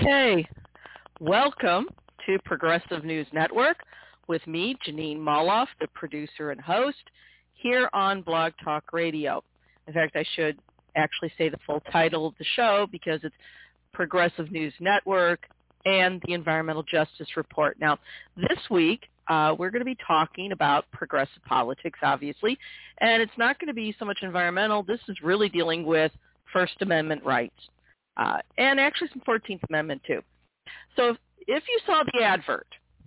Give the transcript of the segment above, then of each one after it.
Okay. Welcome to Progressive News Network with me, Jeanine Molloff, the producer and host, here on Blog Talk Radio. In fact, I should actually say the full title of the show because it's Progressive News Network and the Environmental Justice Report. Now, this week, uh, we're going to be talking about progressive politics, obviously, and it's not going to be so much environmental. This is really dealing with First Amendment rights uh, and actually some 14th Amendment too. So if, if you saw the advert,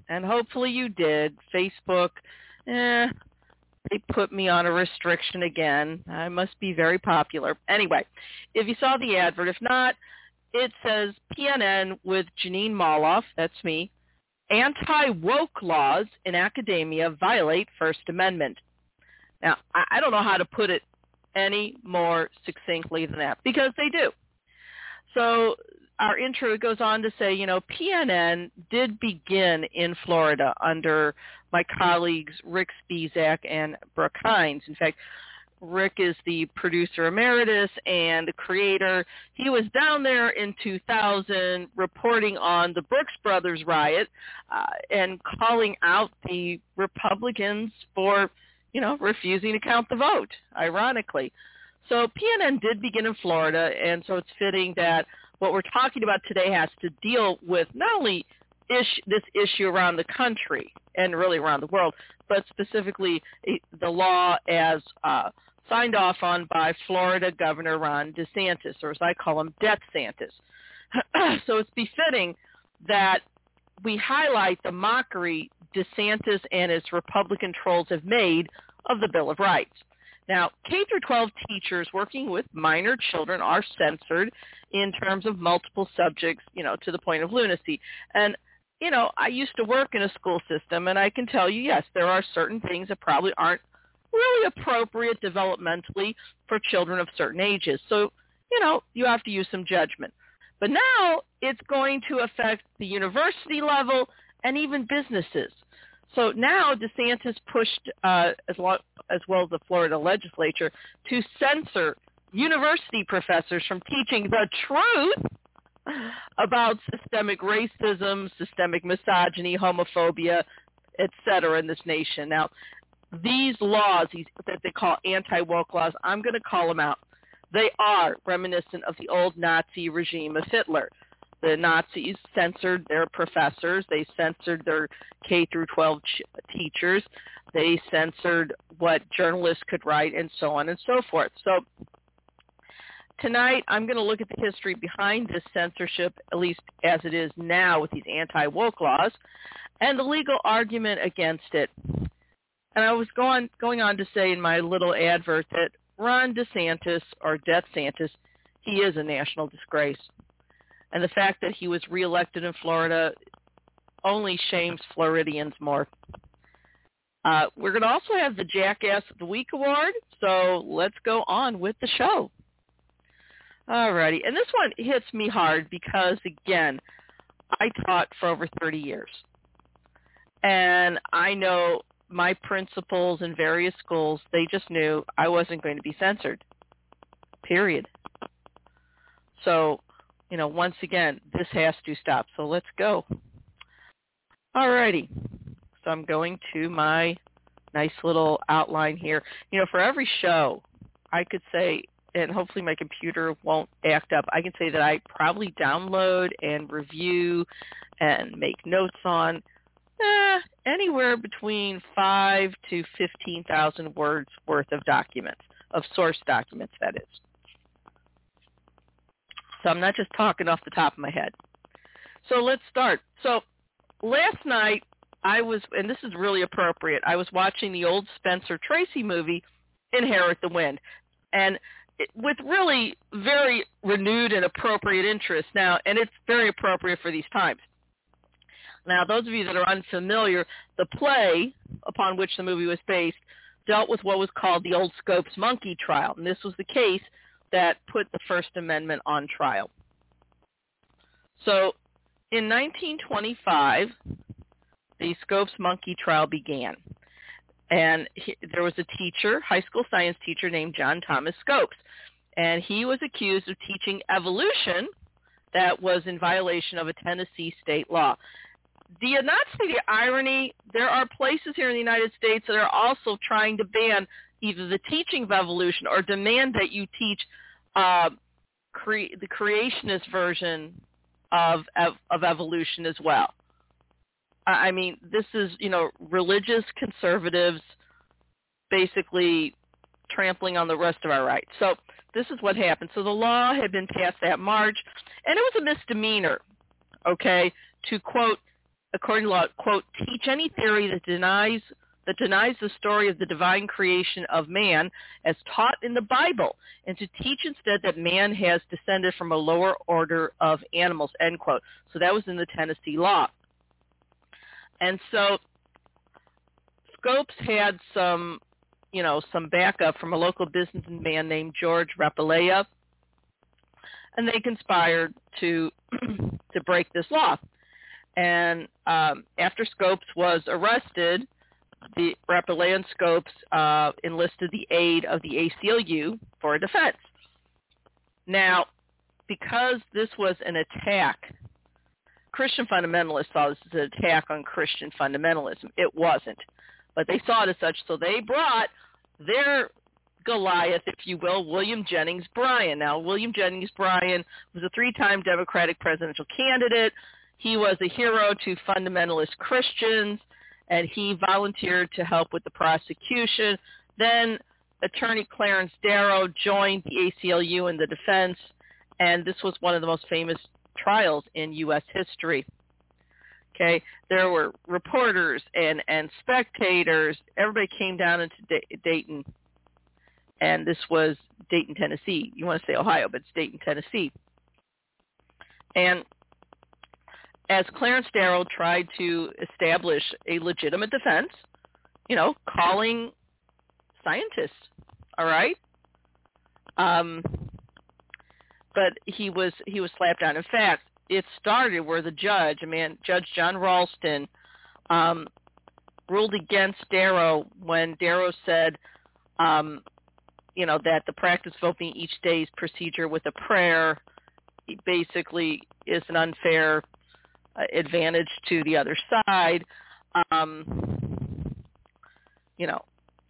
and hopefully you did, Facebook, eh, they put me on a restriction again. I must be very popular. Anyway, if you saw the advert, if not, it says PNN with Jeanine Molloff, that's me, anti-woke laws in academia violate First Amendment. Now, I don't know how to put it any more succinctly than that, because they do. So our intro goes on to say, you know, PNN did begin in Florida under my colleagues Rick Spisak and Brooke Hines. In fact, Rick is the producer emeritus and the creator. He was down there in 2000 reporting on the Brooks Brothers riot uh, and calling out the Republicans for, you know, refusing to count the vote, ironically. So PNN did begin in Florida, and so it's fitting that what we're talking about today has to deal with not only ish, this issue around the country and really around the world, but specifically the law as uh, signed off on by Florida Governor Ron DeSantis, or as I call him, Death Santis. so it's befitting that we highlight the mockery DeSantis and his Republican trolls have made of the Bill of Rights. Now, K through 12 teachers working with minor children are censored in terms of multiple subjects, you know, to the point of lunacy. And you know, I used to work in a school system and I can tell you, yes, there are certain things that probably aren't really appropriate developmentally for children of certain ages. So, you know, you have to use some judgment. But now it's going to affect the university level and even businesses. So now DeSantis pushed, uh, as, lo- as well as the Florida legislature, to censor university professors from teaching the truth about systemic racism, systemic misogyny, homophobia, etc. in this nation. Now, these laws these, that they call anti-woke laws, I'm going to call them out. They are reminiscent of the old Nazi regime of Hitler the Nazis censored their professors. They censored their K through 12 ch- teachers. They censored what journalists could write and so on and so forth. So tonight I'm going to look at the history behind this censorship, at least as it is now with these anti-woke laws, and the legal argument against it. And I was going, going on to say in my little advert that Ron DeSantis, or Death Santis, he is a national disgrace. And the fact that he was reelected in Florida only shames Floridians more. Uh, we're going to also have the Jackass of the Week award, so let's go on with the show. Alrighty, and this one hits me hard because, again, I taught for over 30 years. And I know my principals in various schools, they just knew I wasn't going to be censored, period. So you know, once again, this has to stop. So let's go. All righty. So I'm going to my nice little outline here. You know, for every show, I could say, and hopefully my computer won't act up, I can say that I probably download and review and make notes on eh, anywhere between five to 15,000 words worth of documents, of source documents, that is. So I'm not just talking off the top of my head. So let's start. So last night I was, and this is really appropriate, I was watching the old Spencer Tracy movie, Inherit the Wind. And it, with really very renewed and appropriate interest now, and it's very appropriate for these times. Now, those of you that are unfamiliar, the play upon which the movie was based dealt with what was called the Old Scopes Monkey Trial. And this was the case that put the First Amendment on trial. So in 1925, the Scopes monkey trial began. And he, there was a teacher, high school science teacher named John Thomas Scopes. And he was accused of teaching evolution that was in violation of a Tennessee state law. Do you not see the irony? There are places here in the United States that are also trying to ban either the teaching of evolution or demand that you teach uh, cre- the creationist version of, of of evolution as well. I mean, this is you know religious conservatives basically trampling on the rest of our rights. So this is what happened. So the law had been passed that March, and it was a misdemeanor, okay, to quote, according to law, quote, teach any theory that denies that denies the story of the divine creation of man as taught in the Bible, and to teach instead that man has descended from a lower order of animals, end quote. So that was in the Tennessee law. And so Scopes had some you know, some backup from a local businessman named George Rappleyea, and they conspired to to break this law. And um, after Scopes was arrested, the Rappleyea and Scopes uh, enlisted the aid of the ACLU for a defense. Now, because this was an attack, Christian fundamentalists saw this as an attack on Christian fundamentalism. It wasn't but they saw it as such. So they brought their Goliath, if you will, William Jennings Bryan. Now, William Jennings Bryan was a three-time Democratic presidential candidate. He was a hero to fundamentalist Christians, and he volunteered to help with the prosecution. Then attorney Clarence Darrow joined the ACLU in the defense, and this was one of the most famous trials in U.S. history. Okay, there were reporters and and spectators. Everybody came down into D- Dayton, and this was Dayton, Tennessee. You want to say Ohio, but it's Dayton, Tennessee. And as Clarence Darrow tried to establish a legitimate defense, you know, calling scientists, all right, um, but he was he was slapped down. In fact, it started where the judge, a man, Judge John Raulston, um, ruled against Darrow when Darrow said, um, you know, that the practice of opening each day's procedure with a prayer basically is an unfair advantage to the other side. Um, you know,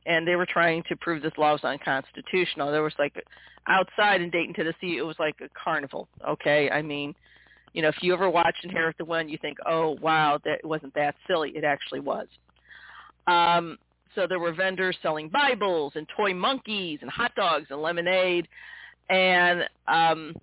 and they were trying to prove this law was unconstitutional. There was like outside in Dayton, Tennessee, it was like a carnival. Okay, I mean, you know, if you ever watch Inherit the Wind, you think, oh, wow, that wasn't that silly. It actually was. Um, so there were vendors selling Bibles and toy monkeys and hot dogs and lemonade. And, um,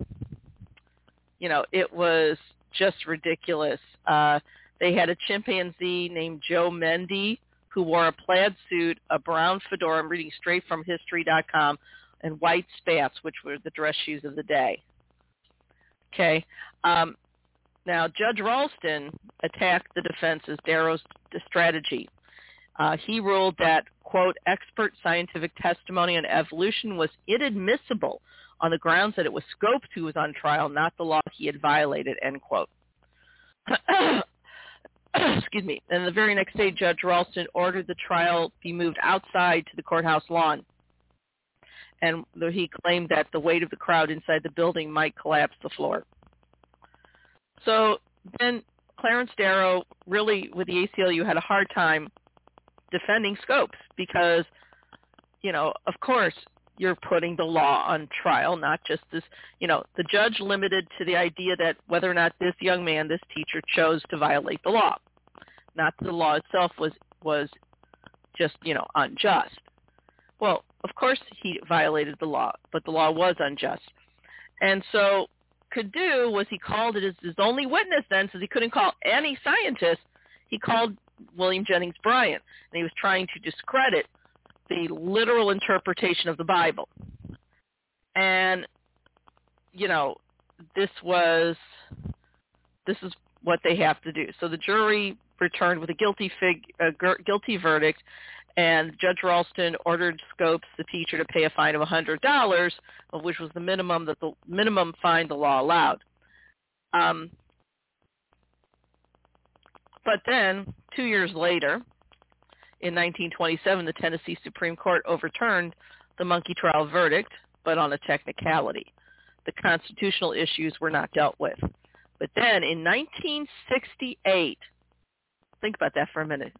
you know, it was just ridiculous. Uh, they had a chimpanzee named Joe Mendi who wore a plaid suit, a brown fedora, I'm reading straight from history.com, and white spats, which were the dress shoes of the day. Okay. Um, now, Judge Raulston attacked the defense's Darrow's strategy. Uh, he ruled that, quote, expert scientific testimony on evolution was inadmissible on the grounds that it was Scopes who was on trial, not the law he had violated, end quote. Excuse me. And the very next day, Judge Raulston ordered the trial be moved outside to the courthouse lawn. And he claimed that the weight of the crowd inside the building might collapse the floor. So then Clarence Darrow really, with the ACLU, had a hard time defending Scopes because, you know, of course you're putting the law on trial, not just this, you know, the judge limited to the idea that whether or not this young man, this teacher, chose to violate the law. Not the law itself was was just, you know, unjust. Well, of course he violated the law, but the law was unjust. And so do was he called it as his only witness then, since he couldn't call any scientist, he called William Jennings Bryan, and he was trying to discredit the literal interpretation of the Bible. And, you know, this was, this is what they have to do. So the jury returned with a guilty fig, a guilty verdict, and Judge Raulston ordered Scopes, the teacher, to pay a fine of $100, which was the minimum that the minimum fine the law allowed. Um, but then, two years later, in 1927, the Tennessee Supreme Court overturned the monkey trial verdict, but on a technicality. the constitutional issues were not dealt with. But then in 1968, think about that for a minute.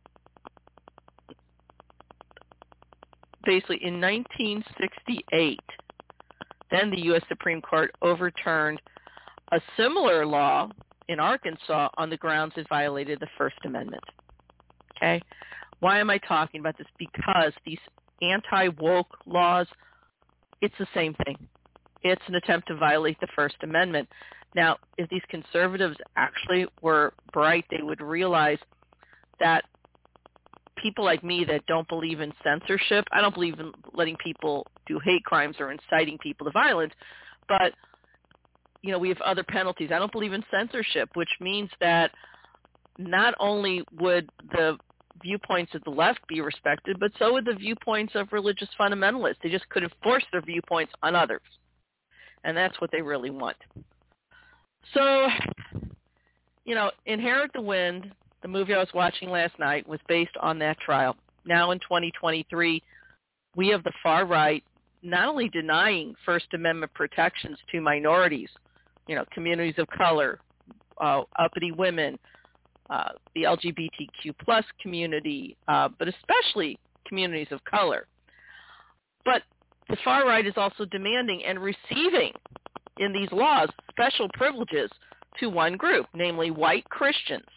Basically, in 1968, then the U.S. Supreme Court overturned a similar law in Arkansas on the grounds it violated the First Amendment. Okay? Why am I talking about this? Because these anti-woke laws, it's the same thing. It's an attempt to violate the First Amendment. Now, if these conservatives actually were bright, they would realize that people like me that don't believe in censorship, I don't believe in letting people do hate crimes or inciting people to violence, but you know, we have other penalties. I don't believe in censorship, which means that not only would the viewpoints of the left be respected, but so would the viewpoints of religious fundamentalists. They just couldn't force their viewpoints on others. And that's what they really want. So, you know, Inherit the Wind, the movie I was watching last night, was based on that trial. Now in 2023, we have the far right not only denying First Amendment protections to minorities, you know, communities of color, uh, uppity women, uh, the LGBTQ plus community, uh, but especially communities of color. But the far right is also demanding and receiving in these laws special privileges to one group, namely white Christians,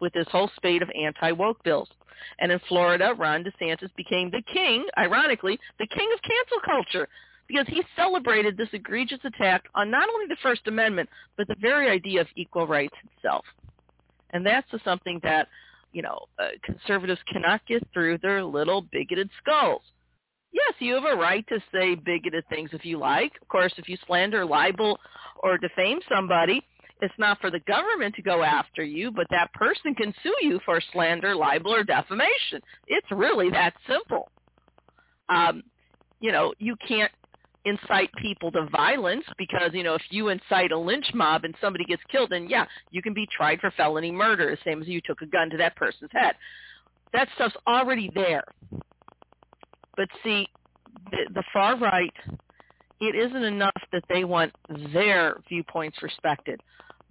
with this whole spate of anti-woke bills. And in Florida, Ron DeSantis became the king, ironically, the king of cancel culture because he celebrated this egregious attack on not only the First Amendment, but the very idea of equal rights itself. And that's something that, you know, uh, conservatives cannot get through their little bigoted skulls. Yes, you have a right to say bigoted things if you like. Of course, if you slander, libel, or defame somebody, it's not for the government to go after you, but that person can sue you for slander, libel, or defamation. It's really that simple. Um, you know, you can't incite people to violence because, you know, if you incite a lynch mob and somebody gets killed, then yeah, you can be tried for felony murder, the same as you took a gun to that person's head. That stuff's already there. But see, the, the far right, it isn't enough that they want their viewpoints respected.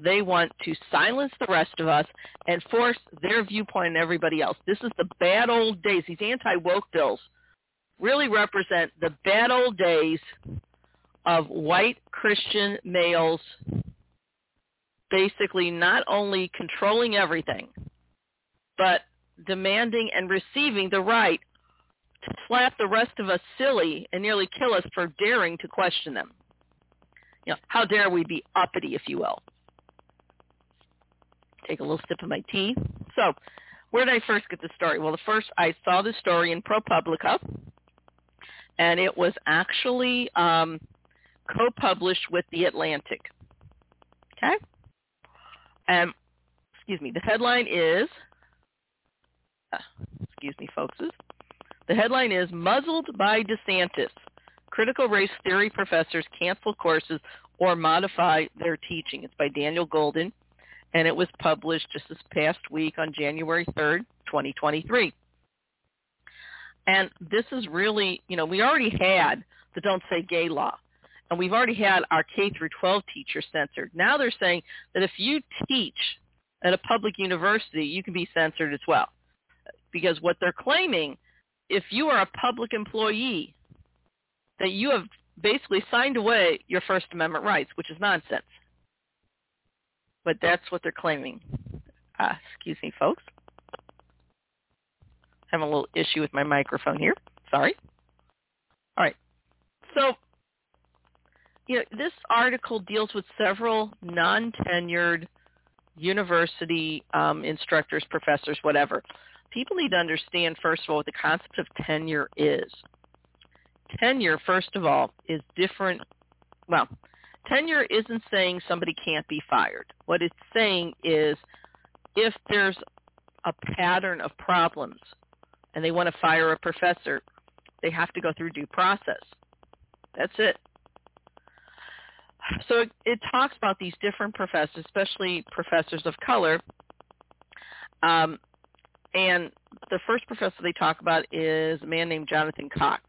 They want to silence the rest of us and force their viewpoint on everybody else. This is the bad old days. These anti-woke bills really represent the bad old days of white Christian males basically not only controlling everything, but demanding and receiving the right to slap the rest of us silly and nearly kill us for daring to question them. You know, how dare we be uppity, if you will. Take a little sip of my tea. So, where did I first get the story? Well, the first I saw the story in ProPublica, and it was actually um, co-published with The Atlantic. Okay? And, excuse me, the headline is, uh, excuse me, folks, the headline is Muzzled by DeSantis. Critical race theory professors cancel courses or modify their teaching. It's by Daniel Golden, and it was published just this past week on January 3rd, 2023. And this is really, you know, we already had the Don't Say Gay law, and we've already had our K through 12 teachers censored. Now they're saying that if you teach at a public university, you can be censored as well. Because what they're claiming, if you are a public employee, that you have basically signed away your First Amendment rights, which is nonsense. But that's what they're claiming. Uh, excuse me, folks having a little issue with my microphone here. Sorry. All right. So, you know, this article deals with several non-tenured university um, instructors, professors, whatever. People need to understand, first of all, what the concept of tenure is. Tenure, first of all, is different. Well, tenure isn't saying somebody can't be fired. What it's saying is if there's a pattern of problems and they want to fire a professor, they have to go through due process. That's it. So it, it talks about these different professors, especially professors of color. Um, and the first professor they talk about is a man named Jonathan Cox.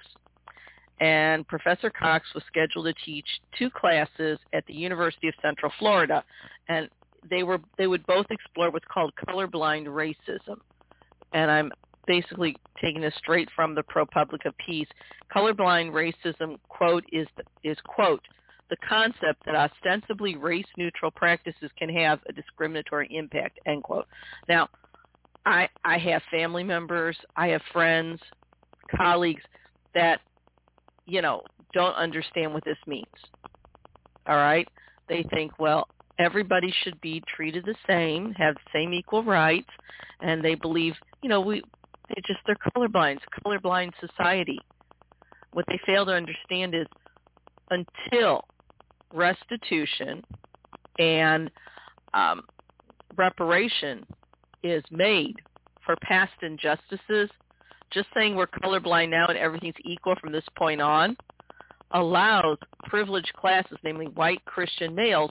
and Professor Cox was scheduled to teach two classes at the University of Central Florida, and they were they would both explore what's called colorblind racism, and I'm basically taking this straight from the ProPublica piece. Colorblind racism quote is is quote the concept that ostensibly race-neutral practices can have a discriminatory impact, end quote. Now, I, I have family members, I have friends, colleagues that you know, don't understand what this means. All right? They think, well, everybody should be treated the same, have the same equal rights, and they believe, you know, we they just they're colorblind, colorblind society. What they fail to understand is until restitution and um, reparation is made for past injustices, just saying we're colorblind now and everything's equal from this point on allows privileged classes, namely white Christian males,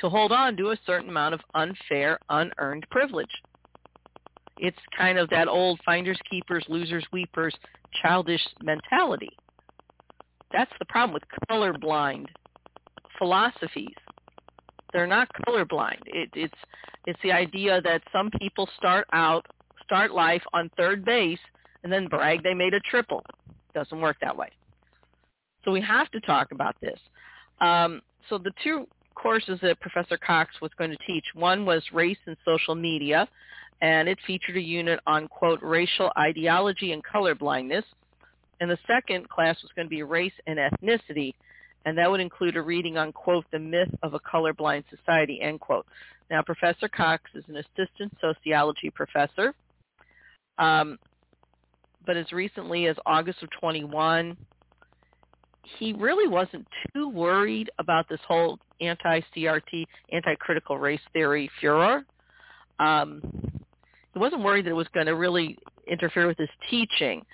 to hold on to a certain amount of unfair, unearned privilege. It's kind of that old finders keepers, losers weepers, childish mentality. That's the problem with colorblind philosophies. They're not colorblind. It, it's it's the idea that some people start out start life on third base and then brag they made a triple. Doesn't work that way. So we have to talk about this. Um, so the two courses that Professor Cox was going to teach, one was race and social media, and it featured a unit on, quote, racial ideology and colorblindness. And the second class was going to be race and ethnicity, and that would include a reading on, quote, the myth of a colorblind society, end quote. Now, Professor Cox is an assistant sociology professor. Um, but as recently as August of 21, he really wasn't too worried about this whole anti-CRT, anti-critical race theory furor. Um, wasn't worried that it was going to really interfere with his teaching.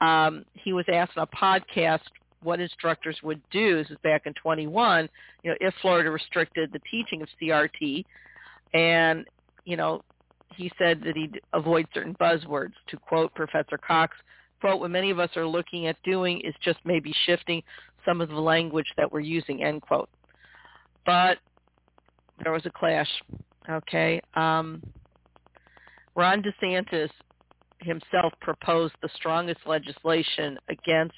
Um, he was asked on a podcast what instructors would do. This is back in 21. You know, if Florida restricted the teaching of CRT, and you know, he said that he'd avoid certain buzzwords. To quote Professor Cox, quote, what many of us are looking at doing is just maybe shifting some of the language that we're using, end quote. But there was a clash, okay? Um, Ron DeSantis himself proposed the strongest legislation against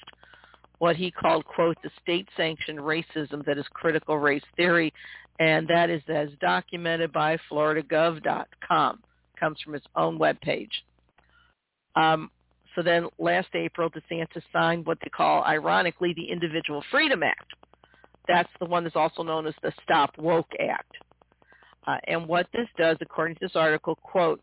what he called, quote, the state-sanctioned racism that is critical race theory, and that is as documented by floridagov.com comes from its own webpage. Um, so then last April, DeSantis signed what they call, ironically, the Individual Freedom Act. That's the one that's also known as the Stop Woke Act. Uh, and what this does, according to this article, quote,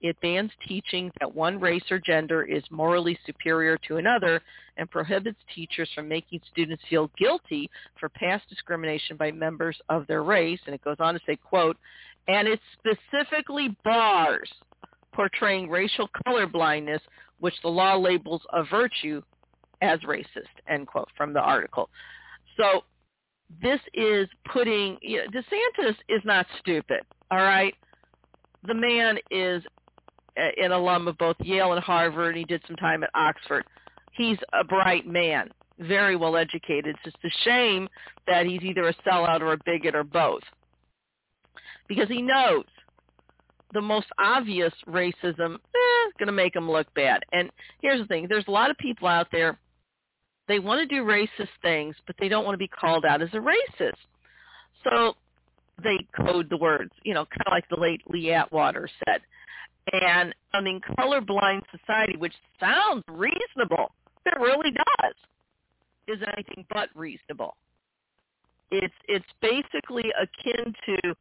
it bans teaching that one race or gender is morally superior to another and prohibits teachers from making students feel guilty for past discrimination by members of their race. And it goes on to say, quote, and it specifically bars portraying racial colorblindness, which the law labels a virtue, as racist, end quote, from the article. So this is putting, you know, DeSantis is not stupid, all right? The man is an alum of both Yale and Harvard, and he did some time at Oxford. He's a bright man, very well educated. It's just a shame that he's either a sellout or a bigot or both because he knows the most obvious racism eh, going to make him look bad. And here's the thing. There's a lot of people out there, they want to do racist things, but they don't want to be called out as a racist. So they code the words, you know, kind of like the late Lee Atwater said. And I mean, colorblind society, which sounds reasonable, it really does, is anything but reasonable. It's it's basically akin to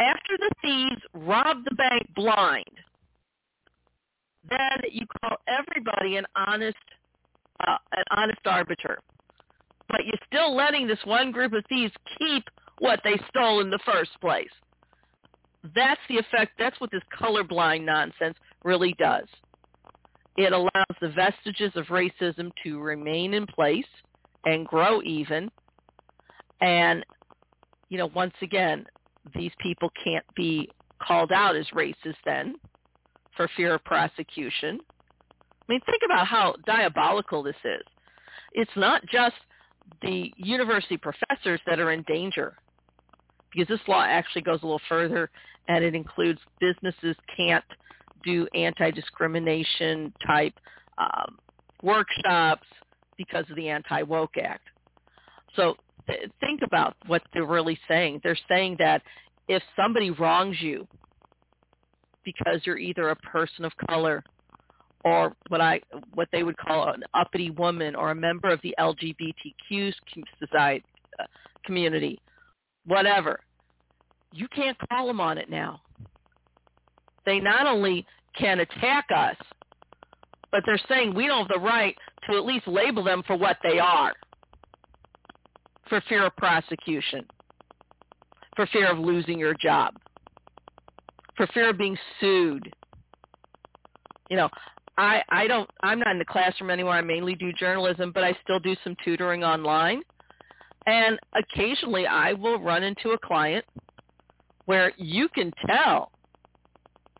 after the thieves rob the bank blind, then you call everybody an honest, uh, an honest arbiter. But you're still letting this one group of thieves keep what they stole in the first place. That's the effect. That's what this colorblind nonsense really does. It allows the vestiges of racism to remain in place and grow even. And, you know, once again, these people can't be called out as racist then for fear of prosecution. I mean, think about how diabolical this is. it's not just the university professors that are in danger because this law actually goes a little further and it includes businesses can't do anti-discrimination type um, workshops because of the Anti-Woke Act. So th- think about what they're really saying. They're saying that if somebody wrongs you because you're either a person of color or what I what they would call an uppity woman or a member of the LGBTQ society uh, community, whatever. You can't call them on it now. They not only can attack us, but they're saying we don't have the right to at least label them for what they are for fear of prosecution, for fear of losing your job, for fear of being sued. You know, I, I don't I'm not in the classroom anymore. I mainly do journalism, but I still do some tutoring online. And occasionally I will run into a client where you can tell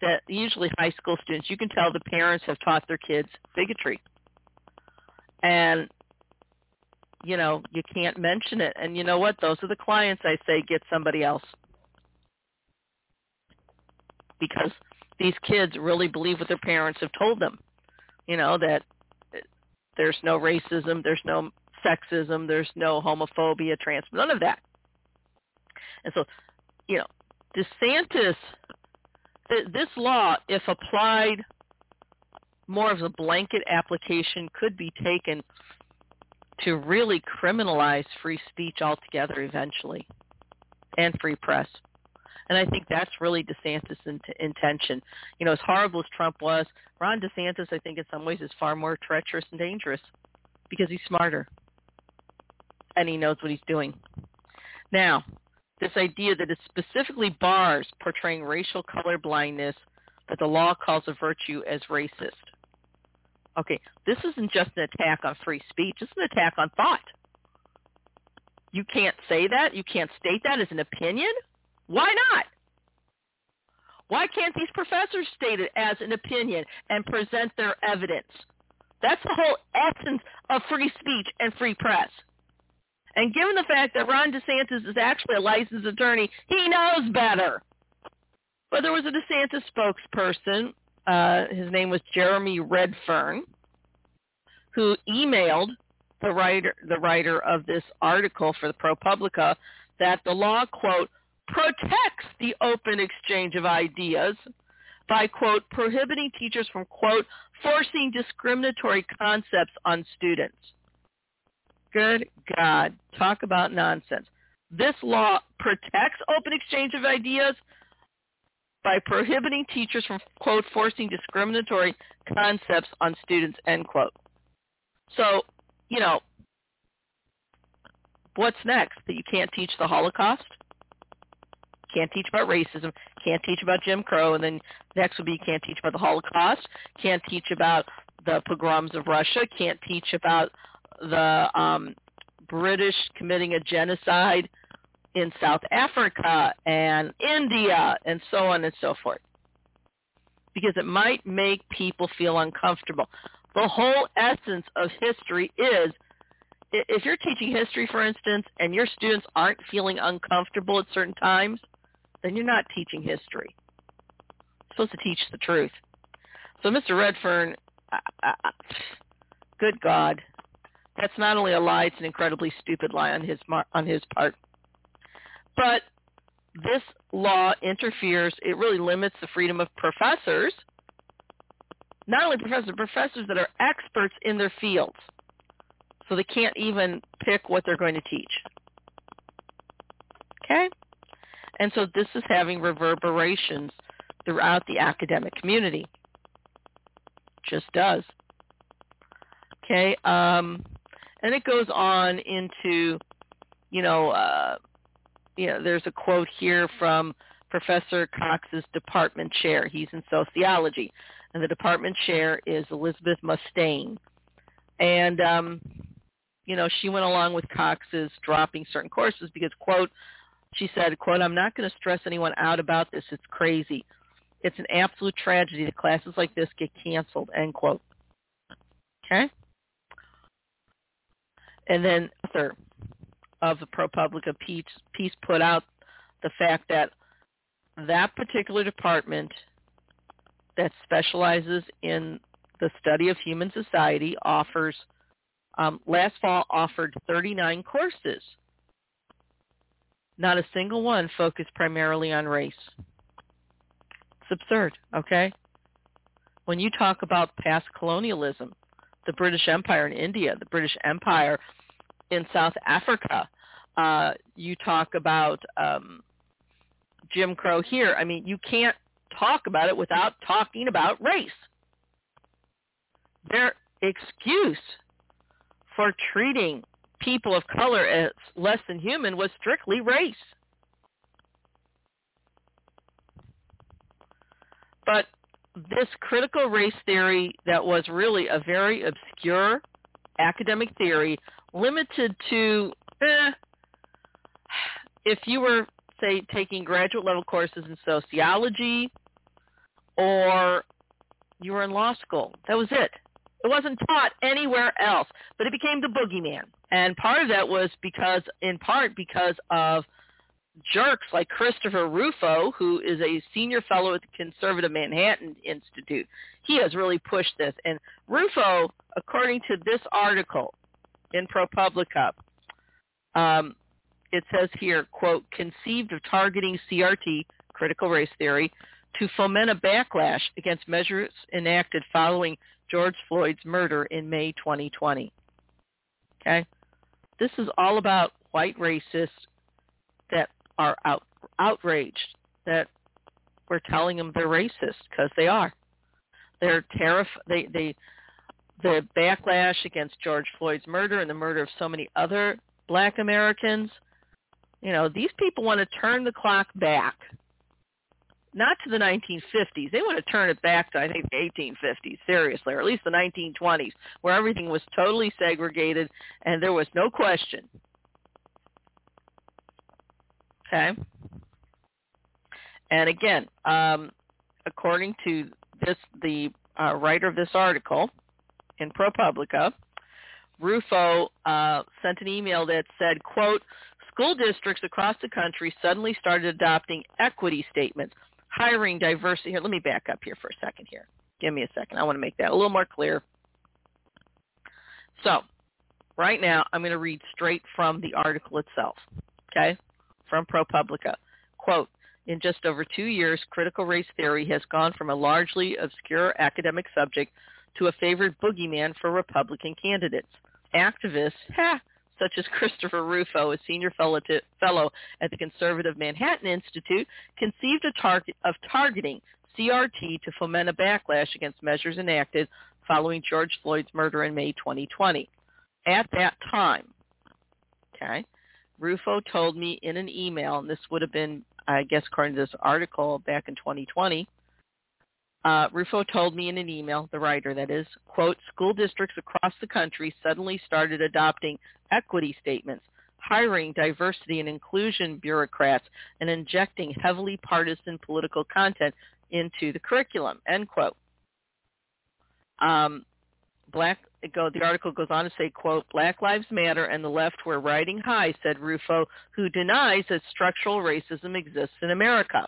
that usually high school students, you can tell the parents have taught their kids bigotry. And, you know, you can't mention it. And you know what? Those are the clients I say get somebody else. Because these kids really believe what their parents have told them. You know, that uh, there's no racism, there's no sexism, there's no homophobia, trans, none of that. And so, you know, DeSantis this law, if applied more of a blanket application, could be taken to really criminalize free speech altogether eventually and free press. And I think that's really DeSantis' intention. You know, as horrible as Trump was, Ron DeSantis, I think in some ways is far more treacherous and dangerous because he's smarter and he knows what he's doing. Now, this idea that it specifically bars portraying racial color blindness that the law calls a virtue as racist. Okay, this isn't just an attack on free speech. It's an attack on thought. You can't say that. You can't state that as an opinion. Why not? Why can't these professors state it as an opinion and present their evidence? That's the whole essence of free speech and free press. And given the fact that Ron DeSantis is actually a licensed attorney, he knows better. But there was a DeSantis spokesperson. Uh, his name was Jeremy Redfern, who emailed the writer, the writer of this article for the ProPublica that the law, quote, protects the open exchange of ideas by, quote, prohibiting teachers from, quote, forcing discriminatory concepts on students. Good God. Talk about nonsense. This law protects open exchange of ideas by prohibiting teachers from, quote, forcing discriminatory concepts on students, end quote. So, you know, what's next? That you can't teach the Holocaust? Can't teach about racism, can't teach about Jim Crow, and then next would be you can't teach about the Holocaust, can't teach about the pogroms of Russia, can't teach about the um, British committing a genocide in South Africa and India and so on and so forth. Because it might make people feel uncomfortable. The whole essence of history is if you're teaching history, for instance, and your students aren't feeling uncomfortable at certain times, then you're not teaching history. You're supposed to teach the truth. So Mr. Redfern, I, I, good God, that's not only a lie; it's an incredibly stupid lie on his on his part. But this law interferes. It really limits the freedom of professors. Not only professors, professors that are experts in their fields, so they can't even pick what they're going to teach. Okay, and so this is having reverberations throughout the academic community. Just does. Okay. Um, and it goes on into, you know, uh, you know, there's a quote here from Professor Cox's department chair. He's in sociology, and the department chair is Elizabeth Mustaine. And, um, you know, she went along with Cox's dropping certain courses because, quote, she said, quote, I'm not going to stress anyone out about this. It's crazy. It's an absolute tragedy that classes like this get canceled, end quote. Okay? And then author of the ProPublica piece, piece put out the fact that that particular department that specializes in the study of human society offers um, last fall offered 39 courses. Not a single one focused primarily on race. It's absurd, okay? When you talk about past colonialism, the British Empire in India, the British Empire in South Africa, uh, you talk about um, Jim Crow here. I mean, you can't talk about it without talking about race. Their excuse for treating people of color as less than human was strictly race. But this critical race theory that was really a very obscure academic theory limited to eh, if you were say taking graduate level courses in sociology or you were in law school that was it it wasn't taught anywhere else but it became the boogeyman and part of that was because in part because of jerks like Christopher Rufo, who is a senior fellow at the Conservative Manhattan Institute. He has really pushed this. And Rufo, according to this article in ProPublica, um, it says here, quote, conceived of targeting CRT, critical race theory, to foment a backlash against measures enacted following George Floyd's murder in May 2020. Okay? This is all about white racists that are out, outraged that we're telling them they're racist because they are. They're terrif- they they the backlash against George Floyd's murder and the murder of so many other black Americans, you know, these people want to turn the clock back. Not to the 1950s. They want to turn it back to, I think, the 1850s, seriously, or at least the 1920s, where everything was totally segregated and there was no question Okay. And again, um, according to this, the uh, writer of this article in ProPublica, Rufo uh, sent an email that said, quote, school districts across the country suddenly started adopting equity statements, hiring diversity. Here, let me back up here for a second here. Give me a second. I want to make that a little more clear. So right now, I'm going to read straight from the article itself. Okay? from ProPublica. Quote, in just over two years, critical race theory has gone from a largely obscure academic subject to a favored boogeyman for Republican candidates. Activists, ha, such as Christopher Rufo, a senior fellow, to, fellow at the conservative Manhattan Institute, conceived a target of targeting CRT to foment a backlash against measures enacted following George Floyd's murder in May 2020. At that time, okay, Rufo told me in an email, and this would have been, I guess, according to this article back in 2020, uh, Rufo told me in an email, the writer that is, quote, school districts across the country suddenly started adopting equity statements, hiring diversity and inclusion bureaucrats, and injecting heavily partisan political content into the curriculum, end quote. Um, Black go, the article goes on to say, quote, Black Lives Matter and the left were riding high, said Rufo, who denies that structural racism exists in America.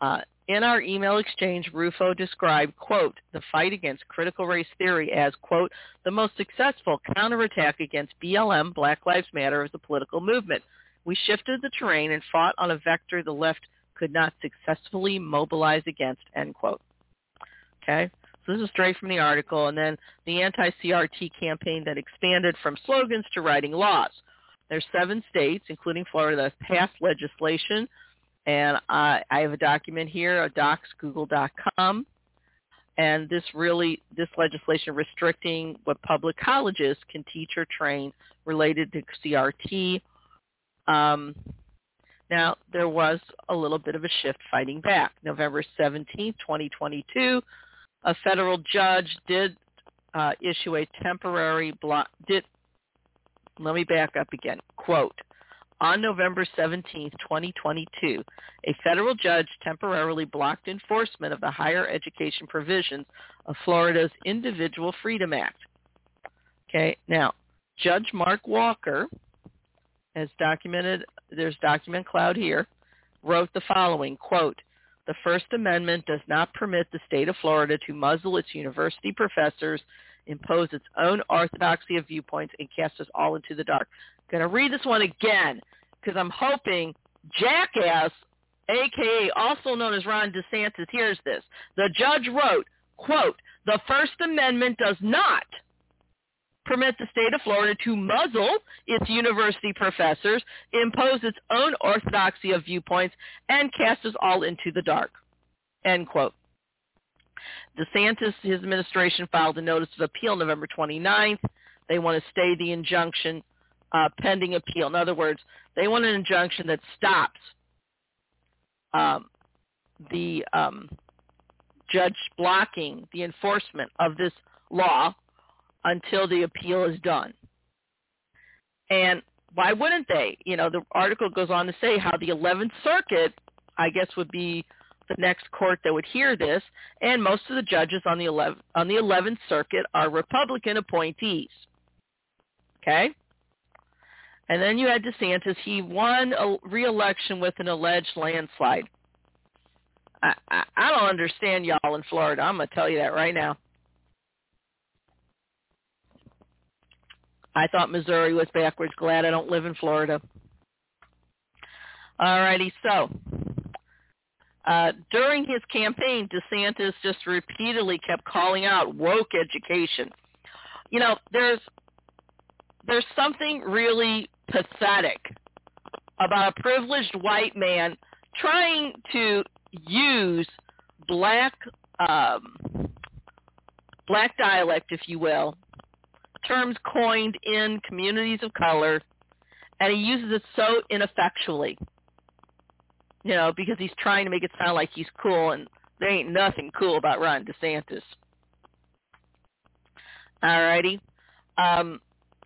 Uh, in our email exchange, Rufo described, quote, the fight against critical race theory as, quote, the most successful counterattack against BLM, Black Lives Matter, as a political movement. We shifted the terrain and fought on a vector the left could not successfully mobilize against, end quote. Okay? So this is straight from the article. And then the anti-CRT campaign that expanded from slogans to writing laws. There's seven states, including Florida, that passed legislation. And uh, I have a document here, a docsgoogle.com. And this really, this legislation restricting what public colleges can teach or train related to CRT. Um, now, there was a little bit of a shift fighting back. November 17, 2022, a federal judge did uh, issue a temporary block. Did let me back up again. Quote. On November 17, 2022, a federal judge temporarily blocked enforcement of the higher education provisions of Florida's Individual Freedom Act. Okay, now, Judge Mark Walker, as documented, there's document cloud here, wrote the following, quote, the First Amendment does not permit the state of Florida to muzzle its university professors, impose its own orthodoxy of viewpoints, and cast us all into the dark. I'm going to read this one again because I'm hoping Jackass, aka also known as Ron DeSantis, hears this. The judge wrote, quote, the First Amendment does not permit the state of Florida to muzzle its university professors, impose its own orthodoxy of viewpoints, and cast us all into the dark. End quote. DeSantis, his administration filed a notice of appeal November 29th. They want to stay the injunction uh, pending appeal. In other words, they want an injunction that stops um, the um, judge blocking the enforcement of this law until the appeal is done. And why wouldn't they? You know, the article goes on to say how the 11th Circuit, I guess, would be the next court that would hear this, and most of the judges on the 11th, on the 11th Circuit are Republican appointees. Okay? And then you had DeSantis. He won a re-election with an alleged landslide. I, I, I don't understand y'all in Florida. I'm going to tell you that right now. I thought Missouri was backwards. Glad I don't live in Florida. All righty, so uh, during his campaign, DeSantis just repeatedly kept calling out woke education. You know, there's there's something really pathetic about a privileged white man trying to use black um, black dialect, if you will, terms coined in communities of color, and he uses it so ineffectually. You know, because he's trying to make it sound like he's cool, and there ain't nothing cool about Ron DeSantis. Alrighty. Um,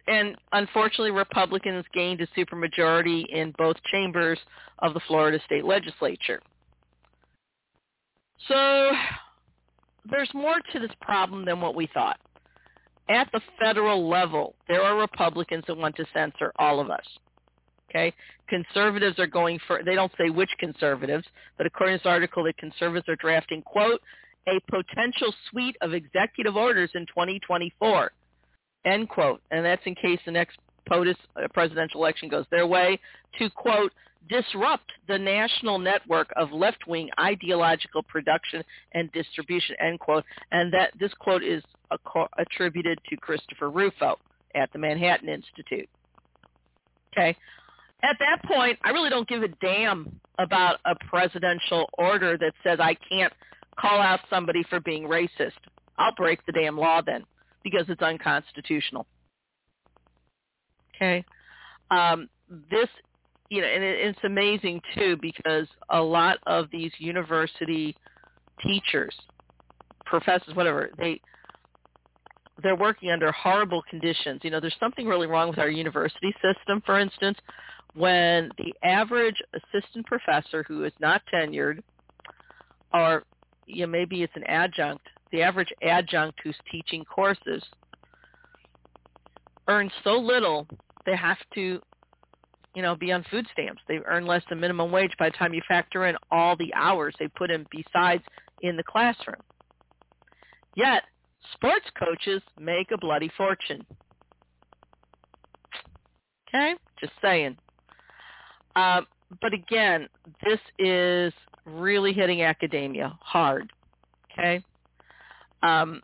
and unfortunately, Republicans gained a supermajority in both chambers of the Florida state legislature. So there's more to this problem than what we thought at the federal level, there are Republicans that want to censor all of us. Okay, conservatives are going for. They don't say which conservatives, but according to this article, the conservatives are drafting quote a potential suite of executive orders in 2024 end quote, and that's in case the next POTUS uh, presidential election goes their way to quote disrupt the national network of left-wing ideological production and distribution, end quote. And that this quote is attributed to Christopher Rufo at the Manhattan Institute. Okay. At that point, I really don't give a damn about a presidential order that says I can't call out somebody for being racist. I'll break the damn law then because it's unconstitutional. Okay. Um, this you know, and it, it's amazing too because a lot of these university teachers, professors, whatever, they they're working under horrible conditions. You know, there's something really wrong with our university system, for instance, when the average assistant professor who is not tenured or you know, maybe it's an adjunct, the average adjunct who's teaching courses earns so little they have to you know, be on food stamps. They earn less than minimum wage by the time you factor in all the hours they put in besides in the classroom. Yet, sports coaches make a bloody fortune. Okay? Just saying. Uh, but again, this is really hitting academia hard. Okay? Um,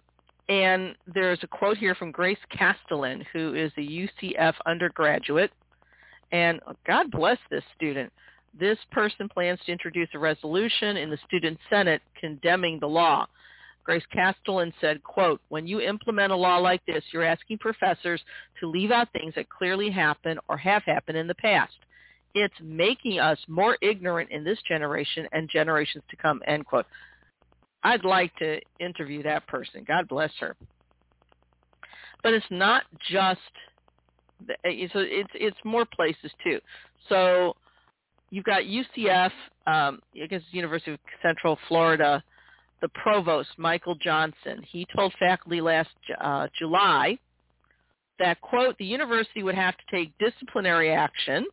and there's a quote here from Grace Castellan, who is a UCF undergraduate and God bless this student. This person plans to introduce a resolution in the student senate condemning the law. Grace Castellan said, quote, when you implement a law like this, you're asking professors to leave out things that clearly happen or have happened in the past. It's making us more ignorant in this generation and generations to come, end quote. I'd like to interview that person. God bless her. But it's not just Eh, so it's it's more places too. So you've got UCF, um, I guess University of Central Florida, the provost Michael Johnson. He told faculty last uh, July that, quote, the university would have to take disciplinary action,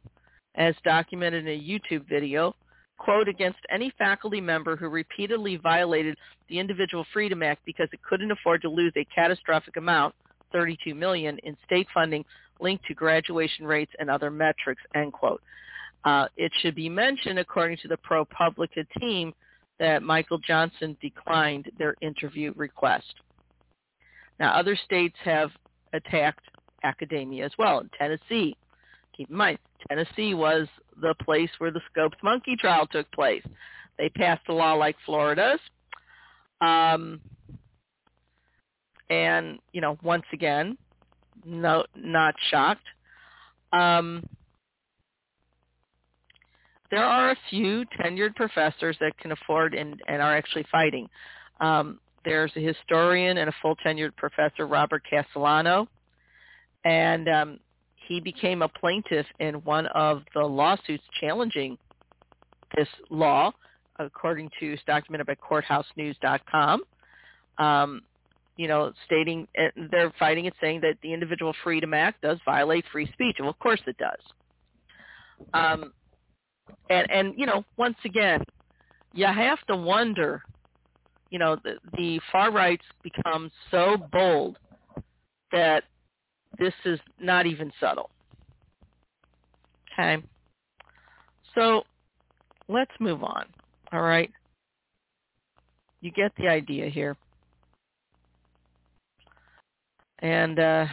as documented in a YouTube video, quote, against any faculty member who repeatedly violated the Individual Freedom Act because it couldn't afford to lose a catastrophic amount, 32 million, in state funding linked to graduation rates and other metrics, end quote. Uh, it should be mentioned, according to the ProPublica team, that Michael Johnson declined their interview request. Now, other states have attacked academia as well. In Tennessee, keep in mind, Tennessee was the place where the Scopes monkey trial took place. They passed a law like Florida's. Um, and, you know, once again, no, not shocked. Um, there are a few tenured professors that can afford and, and are actually fighting. Um, there's a historian and a full tenured professor, Robert Cassanello, and um, he became a plaintiff in one of the lawsuits challenging this law, according to documented by CourthouseNews.com. Um, you know, stating they're fighting it, saying that the Individual Freedom Act does violate free speech. Well, of course it does. Um, and and you know, once again, you have to wonder. You know, the, the far rights become so bold that this is not even subtle. Okay. So let's move on. All right. You get the idea here. And uh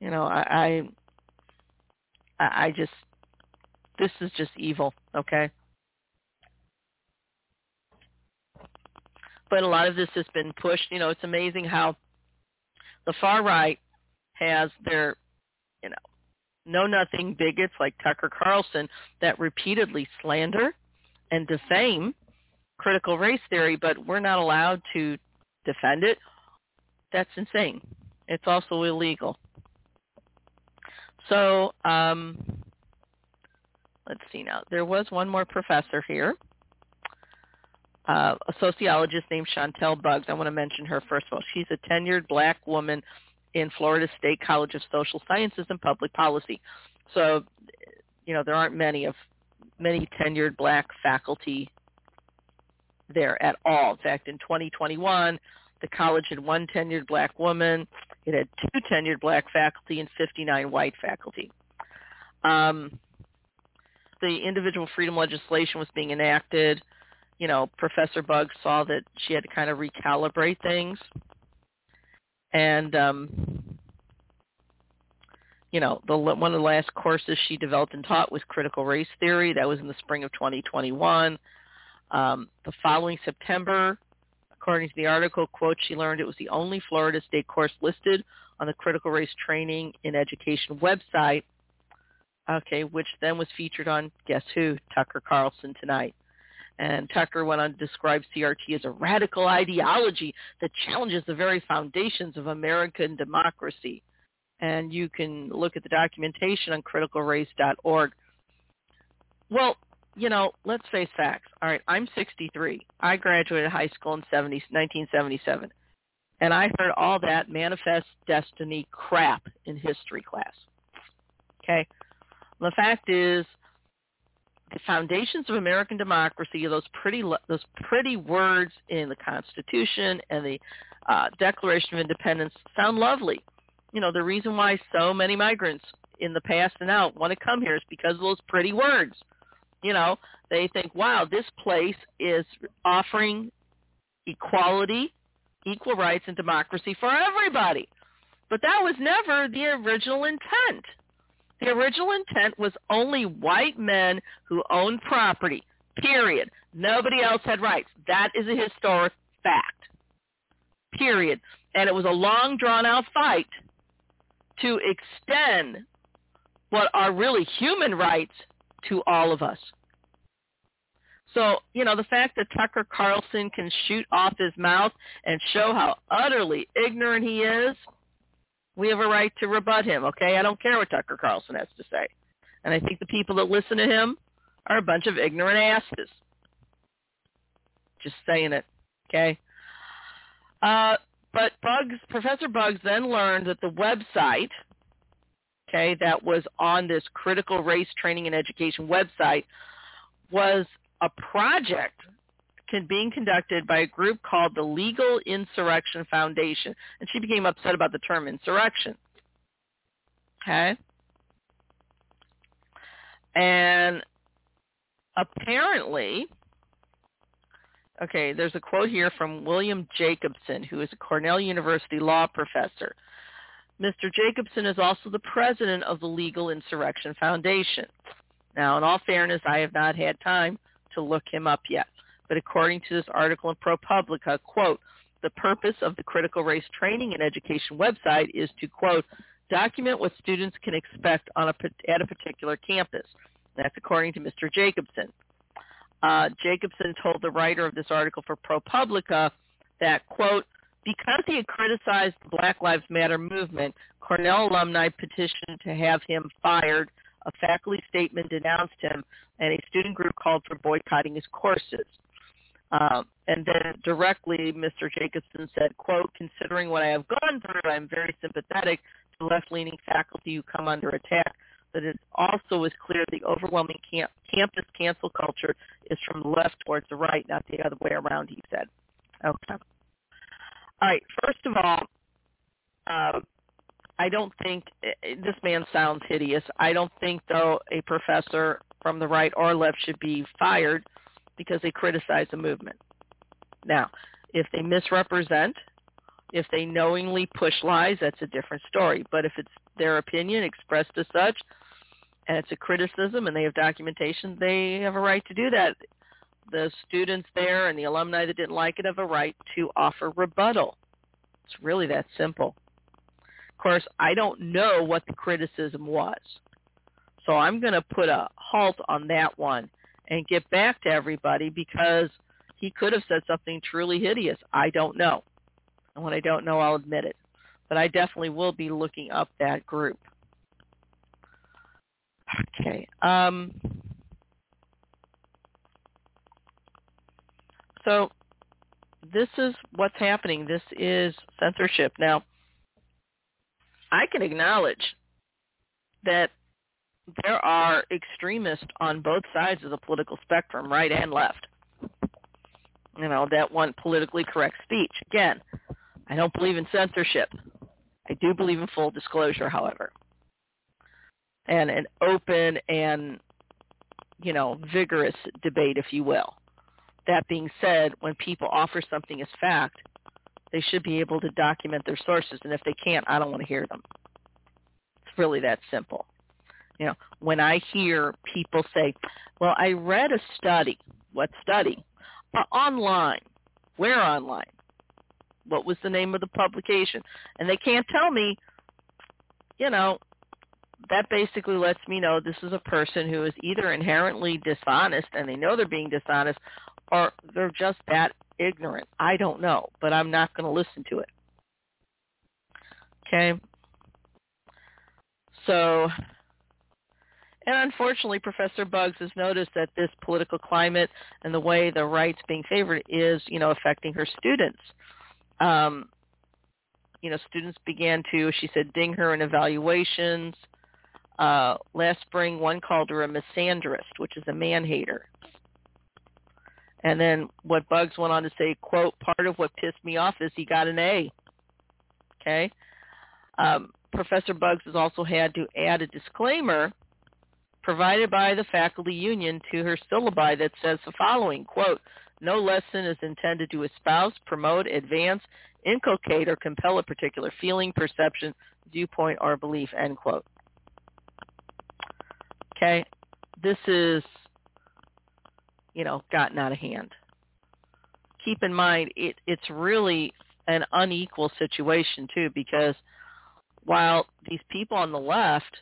you know, I I I just this is just evil, okay? But a lot of this has been pushed. You know, it's amazing how the far right has their, you know, know nothing bigots like Tucker Carlson that repeatedly slander and defame critical race theory, but we're not allowed to defend it. That's insane. It's also illegal. So um, let's see now. There was one more professor here, uh, a sociologist named Shantel Buggs. I want to mention her first of all. She's a tenured black woman in Florida State College of Social Sciences and Public Policy. So, you know, there aren't many of many tenured black faculty there at all. In fact, in 2021, the college had one tenured black woman. It had two tenured black faculty and 59 white faculty. Um, the individual freedom legislation was being enacted, you know, Professor Buggs saw that she had to kind of recalibrate things. And um, you know, the one of the last courses she developed and taught was critical race theory. That was in the spring of 2021. Um, the following September, according to the article, quote, she learned it was the only Florida state course listed on the critical race training in education website okay, which then was featured on Guess Who, Tucker Carlson tonight. And Tucker went on to describe CRT as a radical ideology that challenges the very foundations of American democracy. And you can look at the documentation on criticalrace.org. Well, you know, let's face facts. All right, I'm 63. I graduated high school in 70, 1977. And I heard all that manifest destiny crap in history class. Okay? The fact is, the foundations of American democracy, those pretty those pretty words in the Constitution and the uh, Declaration of Independence sound lovely. You know, the reason why so many migrants in the past and now want to come here is because of those pretty words. You know, they think, wow, this place is offering equality, equal rights, and democracy for everybody. But that was never the original intent. The original intent was only white men who owned property, period. Nobody else had rights. That is a historic fact, period. And it was a long, drawn-out fight to extend what are really human rights to all of us. So, you know, the fact that Tucker Carlson can shoot off his mouth and show how utterly ignorant he is – we have a right to rebut him, okay? I don't care what Tucker Carlson has to say. And I think the people that listen to him are a bunch of ignorant asses. Just saying it, okay? Uh, but Buggs, Professor Buggs then learned that the website, okay, that was on this critical race training and education website was a project being conducted by a group called the Legal Insurrection Foundation. And she became upset about the term insurrection. Okay? And apparently, okay, there's a quote here from William Jacobson, who is a Cornell University law professor. Mr. Jacobson is also the president of the Legal Insurrection Foundation. Now, in all fairness, I have not had time to look him up yet. But according to this article in ProPublica, quote, the purpose of the Critical Race Training and Education website is to, quote, document what students can expect on a, at a particular campus. That's according to Mr. Jacobson. Uh, Jacobson told the writer of this article for ProPublica that, quote, because he had criticized the Black Lives Matter movement, Cornell alumni petitioned to have him fired. A faculty statement denounced him, and a student group called for boycotting his courses. Uh, and then directly, Mr. Jacobson said, quote, considering what I have gone through, I'm very sympathetic to left-leaning faculty who come under attack but it also is clear the overwhelming camp- campus cancel culture is from the left towards the right, not the other way around, he said. Okay. All right. First of all, uh, I don't think eh, eh, this man sounds hideous. I don't think, though, a professor from the right or left should be fired because they criticize the movement. Now, if they misrepresent, if they knowingly push lies, that's a different story. But if it's their opinion expressed as such, and it's a criticism and they have documentation, they have a right to do that. The students there and the alumni that didn't like it have a right to offer rebuttal. It's really that simple. Of course, I don't know what the criticism was. So I'm going to put a halt on that one and get back to everybody because he could have said something truly hideous. I don't know. And when I don't know, I'll admit it. But I definitely will be looking up that group. Okay. Um, so this is what's happening. This is censorship. Now, I can acknowledge that there are extremists on both sides of the political spectrum, right and left. You know, that want politically correct speech. Again, I don't believe in censorship. I do believe in full disclosure, however and an open and you know vigorous debate, if you will. That being said, when people offer something as fact, they should be able to document their sources, and if they can't, I don't want to hear them. It's really that simple. You know, when I hear people say, "Well, I read a study," what study? Uh, online. Where online? What was the name of the publication? And they can't tell me, you know, that basically lets me know this is a person who is either inherently dishonest and they know they're being dishonest or they're just that ignorant. I don't know, but I'm not going to listen to it. Okay? So, and unfortunately, Professor Buggs has noticed that this political climate and the way the right's being favored is, you know, affecting her students. Um, you know, students began to, she said, ding her in evaluations. Uh, last spring, one called her a misandrist, which is a man-hater. And then what Buggs went on to say, quote, part of what pissed me off is he got an A. Okay? Um, Professor Buggs has also had to add a disclaimer provided by the faculty union to her syllabi that says the following, quote, no lesson is intended to espouse, promote, advance, inculcate, or compel a particular feeling, perception, viewpoint, or belief, end quote. Okay? This is, you know, gotten out of hand. Keep in mind, it, it's really an unequal situation, too, because while these people on the left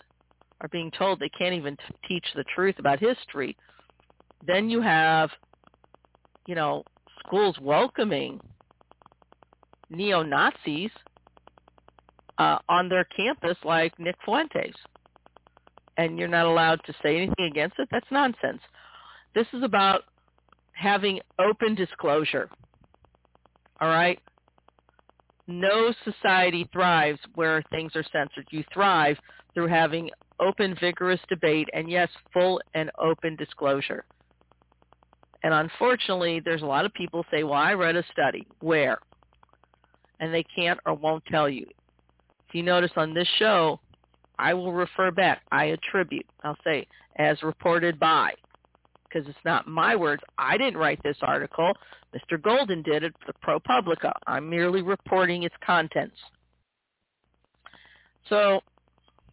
are being told they can't even t- teach the truth about history, then you have, you know, schools welcoming neo-Nazis uh, on their campus like Nick Fuentes and you're not allowed to say anything against it, that's nonsense. This is about having open disclosure. All right? no society thrives where things are censored. You thrive through having open, vigorous debate and, yes, full and open disclosure. And unfortunately, there's a lot of people say, well, I read a study. Where? And they can't or won't tell you. If you notice on this show, I will refer back. I attribute. I'll say, as reported by because it's not my words. I didn't write this article. Mr. Golden did it for ProPublica. I'm merely reporting its contents. So,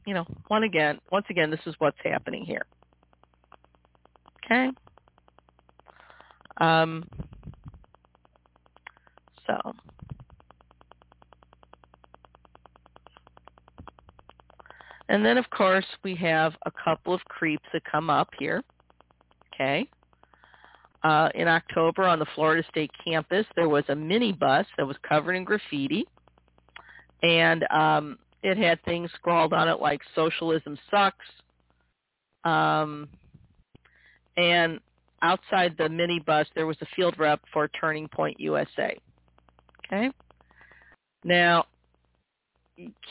you know, one again, once again, this is what's happening here. Okay. Um, so, and then of course we have a couple of creeps that come up here. Okay. Uh, in October on the Florida State campus, there was a minibus that was covered in graffiti, and um, it had things scrawled on it like "Socialism sucks," um, and outside the minibus there was a field rep for Turning Point USA. Okay. Now,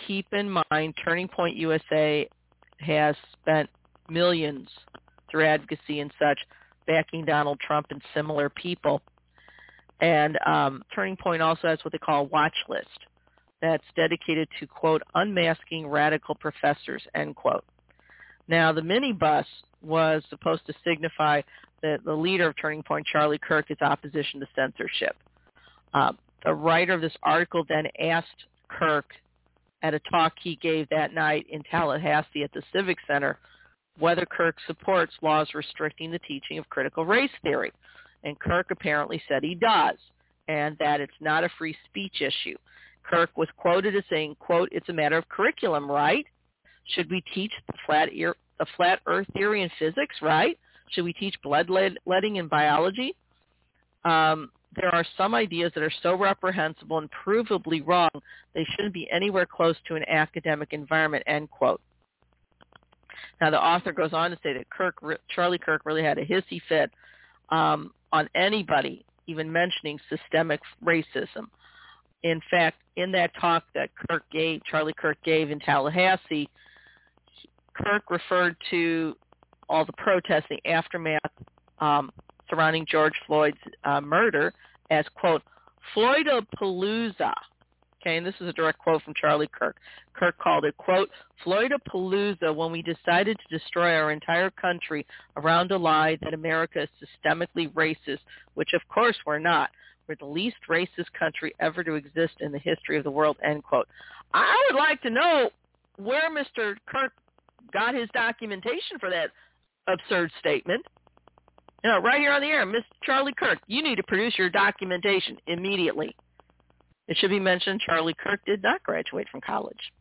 keep in mind, Turning Point USA has spent millions through advocacy and such, backing Donald Trump and similar people. And um, Turning Point also has what they call a watch list that's dedicated to, quote, unmasking radical professors, end quote. Now, the minibus was supposed to signify that the leader of Turning Point, Charlie Kirk, is opposition to censorship. Uh, the writer of this article then asked Kirk at a talk he gave that night in Tallahassee at the Civic Center whether Kirk supports laws restricting the teaching of critical race theory. And Kirk apparently said he does, and that it's not a free speech issue. Kirk was quoted as saying, quote, it's a matter of curriculum, right? Should we teach the flat, ear, the flat earth theory in physics, right? Should we teach bloodletting in biology? Um, there are some ideas that are so reprehensible and provably wrong they shouldn't be anywhere close to an academic environment, end quote. Now the author goes on to say that Kirk, Charlie Kirk really had a hissy fit um, on anybody even mentioning systemic racism. In fact, in that talk that Kirk gave, Charlie Kirk gave in Tallahassee, Kirk referred to all the protests, the aftermath um, surrounding George Floyd's uh, murder as, quote, Floydapalooza, Okay, and this is a direct quote from Charlie Kirk. Kirk called it, quote, Floydapalooza when we decided to destroy our entire country around a lie that America is systemically racist, which of course we're not. We're the least racist country ever to exist in the history of the world, end quote. I would like to know where Mr. Kirk got his documentation for that absurd statement. You know, right here on the air, Miss Charlie Kirk, you need to produce your documentation immediately. It should be mentioned Charlie Kirk did not graduate from college.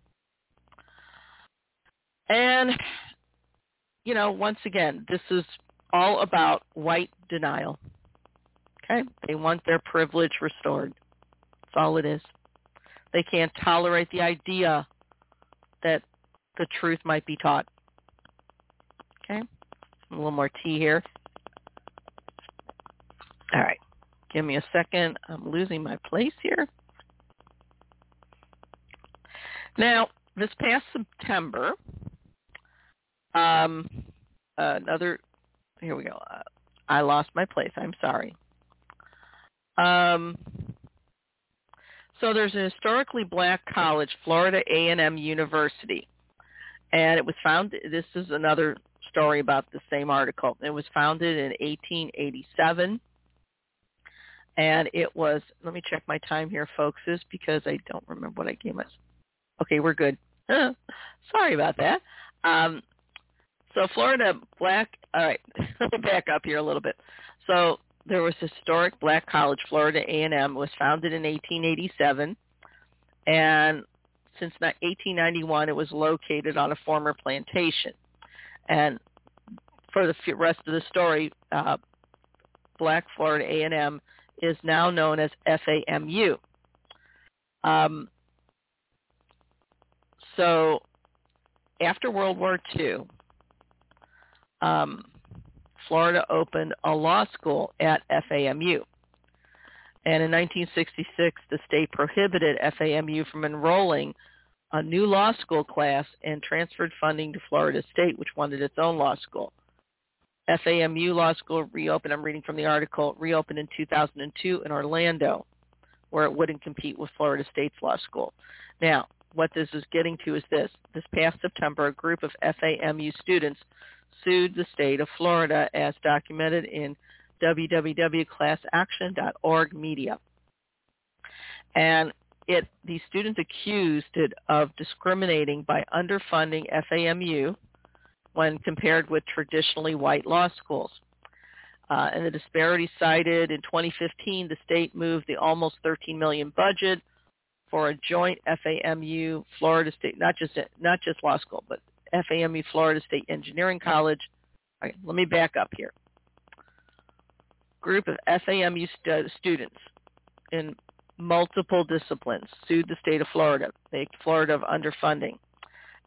And, you know, once again, this is all about white denial. Okay? They want their privilege restored. That's all it is. They can't tolerate the idea that the truth might be taught. Okay? A little more tea here. All right. Give me a second. I'm losing my place here. Now, this past September, um, another, here we go. Uh, I lost my place. I'm sorry. Um, so there's an historically black college, Florida A&M University. And it was founded, this is another story about the same article. It was founded in 1887. And it was, let me check my time here, folks, is because I don't remember what I gave myself. Okay, we're good. Sorry about that. Um, so Florida Black, all right, back up here a little bit. So there was historic black college, Florida A&M, was founded in 1887. And since 1891, it was located on a former plantation. And for the rest of the story, uh, Black Florida A&M is now known as FAMU. Um, so after World War II, um, Florida opened a law school at FAMU. And in 1966, the state prohibited FAMU from enrolling a new law school class and transferred funding to Florida State, which wanted its own law school. FAMU Law School reopened, I'm reading from the article, reopened in 2002 in Orlando, where it wouldn't compete with Florida State's law school. Now, what this is getting to is this. This past September, a group of FAMU students sued the state of Florida as documented in www.classaction.org media. And it these students accused it of discriminating by underfunding FAMU when compared with traditionally white law schools. Uh, and the disparity cited in 2015, the state moved the almost 13 million budget for a joint FAMU Florida State, not just not just law school, but FAMU Florida State Engineering College. Right, let me back up here. Group of FAMU stu- students in multiple disciplines sued the state of Florida, the Florida of underfunding,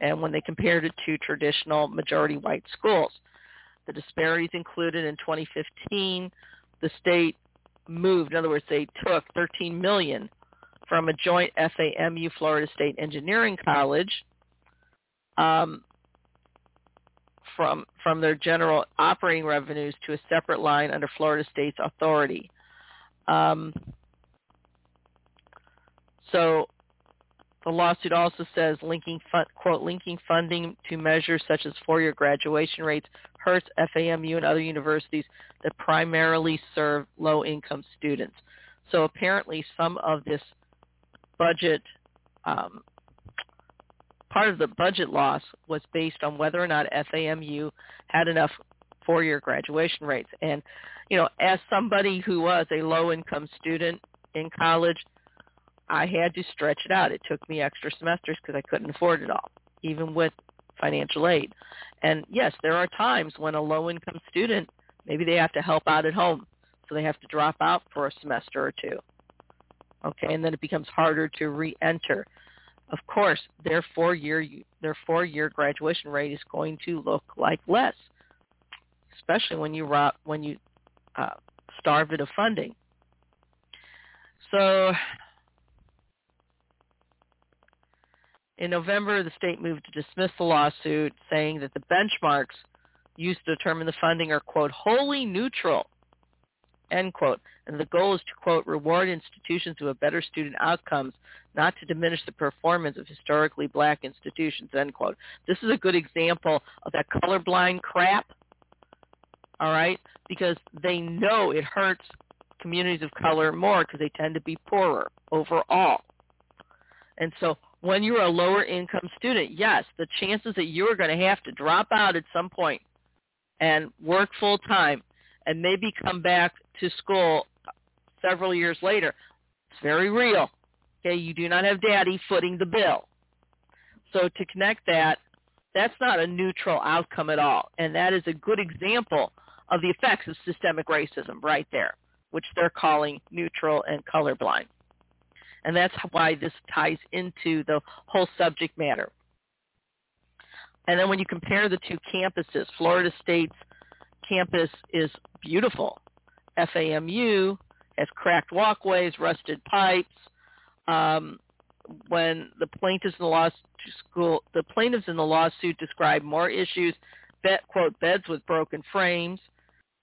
and when they compared it to traditional majority white schools. The disparities included in 2015, the state moved, in other words, they took 13 million from a joint FAMU Florida State Engineering College um, from from their general operating revenues to a separate line under Florida State's authority. Um, so the lawsuit also says linking quote linking funding to measures such as four-year graduation rates hurts FAMU and other universities that primarily serve low-income students. So apparently some of this budget um, part of the budget loss was based on whether or not FAMU had enough four-year graduation rates. And you know, as somebody who was a low-income student in college, I had to stretch it out. It took me extra semesters because I couldn't afford it all, even with financial aid. And yes, there are times when a low-income student, maybe they have to help out at home, so they have to drop out for a semester or two. Okay, and then it becomes harder to re-enter. Of course, their four-year their four-year graduation rate is going to look like less, especially when you when you uh, starve it of funding. So In November, the state moved to dismiss the lawsuit, saying that the benchmarks used to determine the funding are, quote, wholly neutral, end quote. And the goal is to, quote, reward institutions who have better student outcomes, not to diminish the performance of historically black institutions, end quote. This is a good example of that colorblind crap, all right, because they know it hurts communities of color more because they tend to be poorer overall. And so when you're a lower income student, yes, the chances that you're going to have to drop out at some point and work full time and maybe come back to school several years later, it's very real. Okay, you do not have daddy footing the bill. So to connect that, that's not a neutral outcome at all. And that is a good example of the effects of systemic racism right there, which they're calling neutral and colorblind. And that's why this ties into the whole subject matter. And then when you compare the two campuses, Florida State's campus is beautiful. FAMU has cracked walkways, rusted pipes. Um, when the plaintiffs in the lawsuit school, the plaintiffs in the lawsuit describe more issues, bet, quote, beds with broken frames,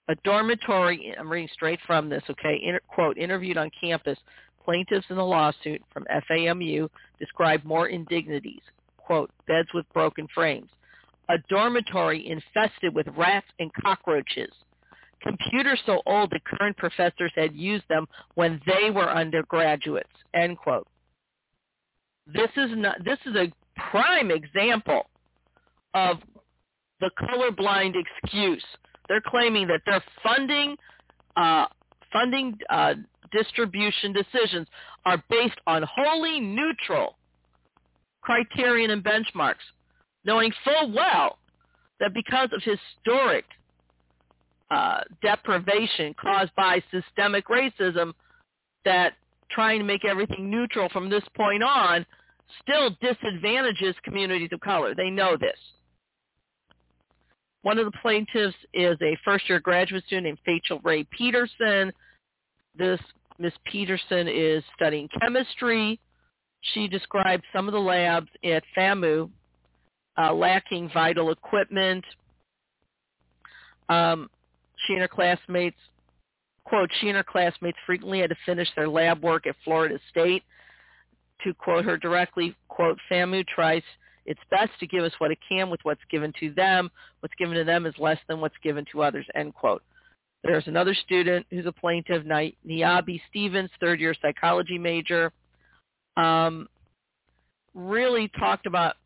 a dormitory, I'm reading straight from this, okay, inter, quote, interviewed on campus, Plaintiffs in the lawsuit from FAMU describe more indignities, quote, beds with broken frames, a dormitory infested with rats and cockroaches, computers so old that current professors had used them when they were undergraduates, end quote. This is not, this is a prime example of the colorblind excuse. They're claiming that they're funding uh, funding uh, distribution decisions are based on wholly neutral criterion and benchmarks, knowing full well that because of historic uh, deprivation caused by systemic racism, that trying to make everything neutral from this point on still disadvantages communities of color. They know this. One of the plaintiffs is a first-year graduate student named Rachel Ray Peterson. This Miss Peterson is studying chemistry. She described some of the labs at FAMU uh, lacking vital equipment. Um, she and her classmates, quote, she and her classmates frequently had to finish their lab work at Florida State. To quote her directly, quote, FAMU tries its best to give us what it can with what's given to them. What's given to them is less than what's given to others, end quote. There's another student who's a plaintiff, Niabi Stevens, third year psychology major, um, really talked about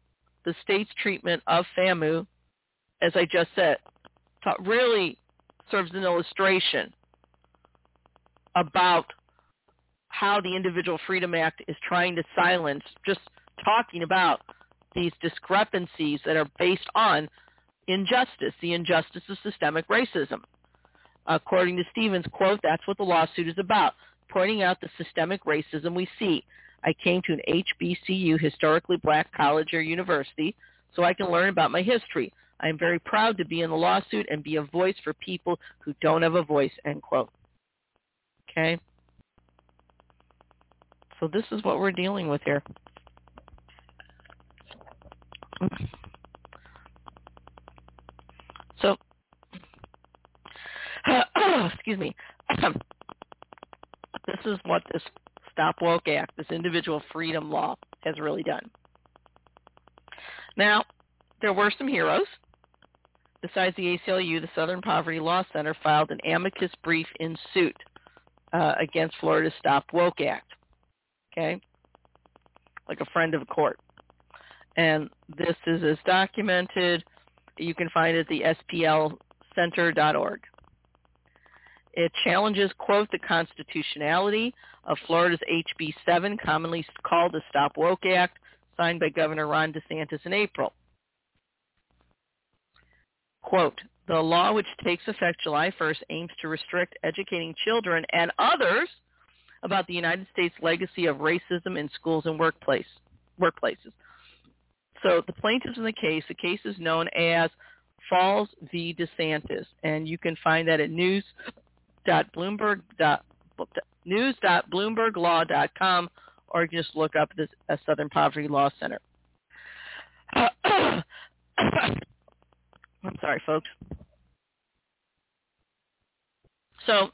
the state's treatment of FAMU, as I just said, really serves an illustration about how the Individual Freedom Act is trying to silence just talking about these discrepancies that are based on injustice, the injustice of systemic racism. According to Stevens, quote, that's what the lawsuit is about, pointing out the systemic racism we see. I came to an HBCU, historically black college or university, so I can learn about my history. I am very proud to be in the lawsuit and be a voice for people who don't have a voice, end quote. Okay? So this is what we're dealing with here. So excuse me. this is what this Stop Woke Act, this individual freedom law, has really done. Now, there were some heroes. Besides the ACLU, the Southern Poverty Law Center filed an amicus brief in suit uh, against Florida's Stop Woke Act. Okay? Like a friend of the court. And this is as documented. You can find it at the splcenter.org. It challenges, quote, the constitutionality of Florida's HB 7, commonly called the Stop Woke Act, signed by Governor Ron DeSantis in April. Quote, the law which takes effect July 1st aims to restrict educating children and others about the United States legacy of racism in schools and workplace, workplaces. So the plaintiffs in the case, the case is known as Falls v. DeSantis, and you can find that at news news.bloomberglaw.com or you can just look up this uh, Southern Poverty Law Center. I'm sorry, folks. So,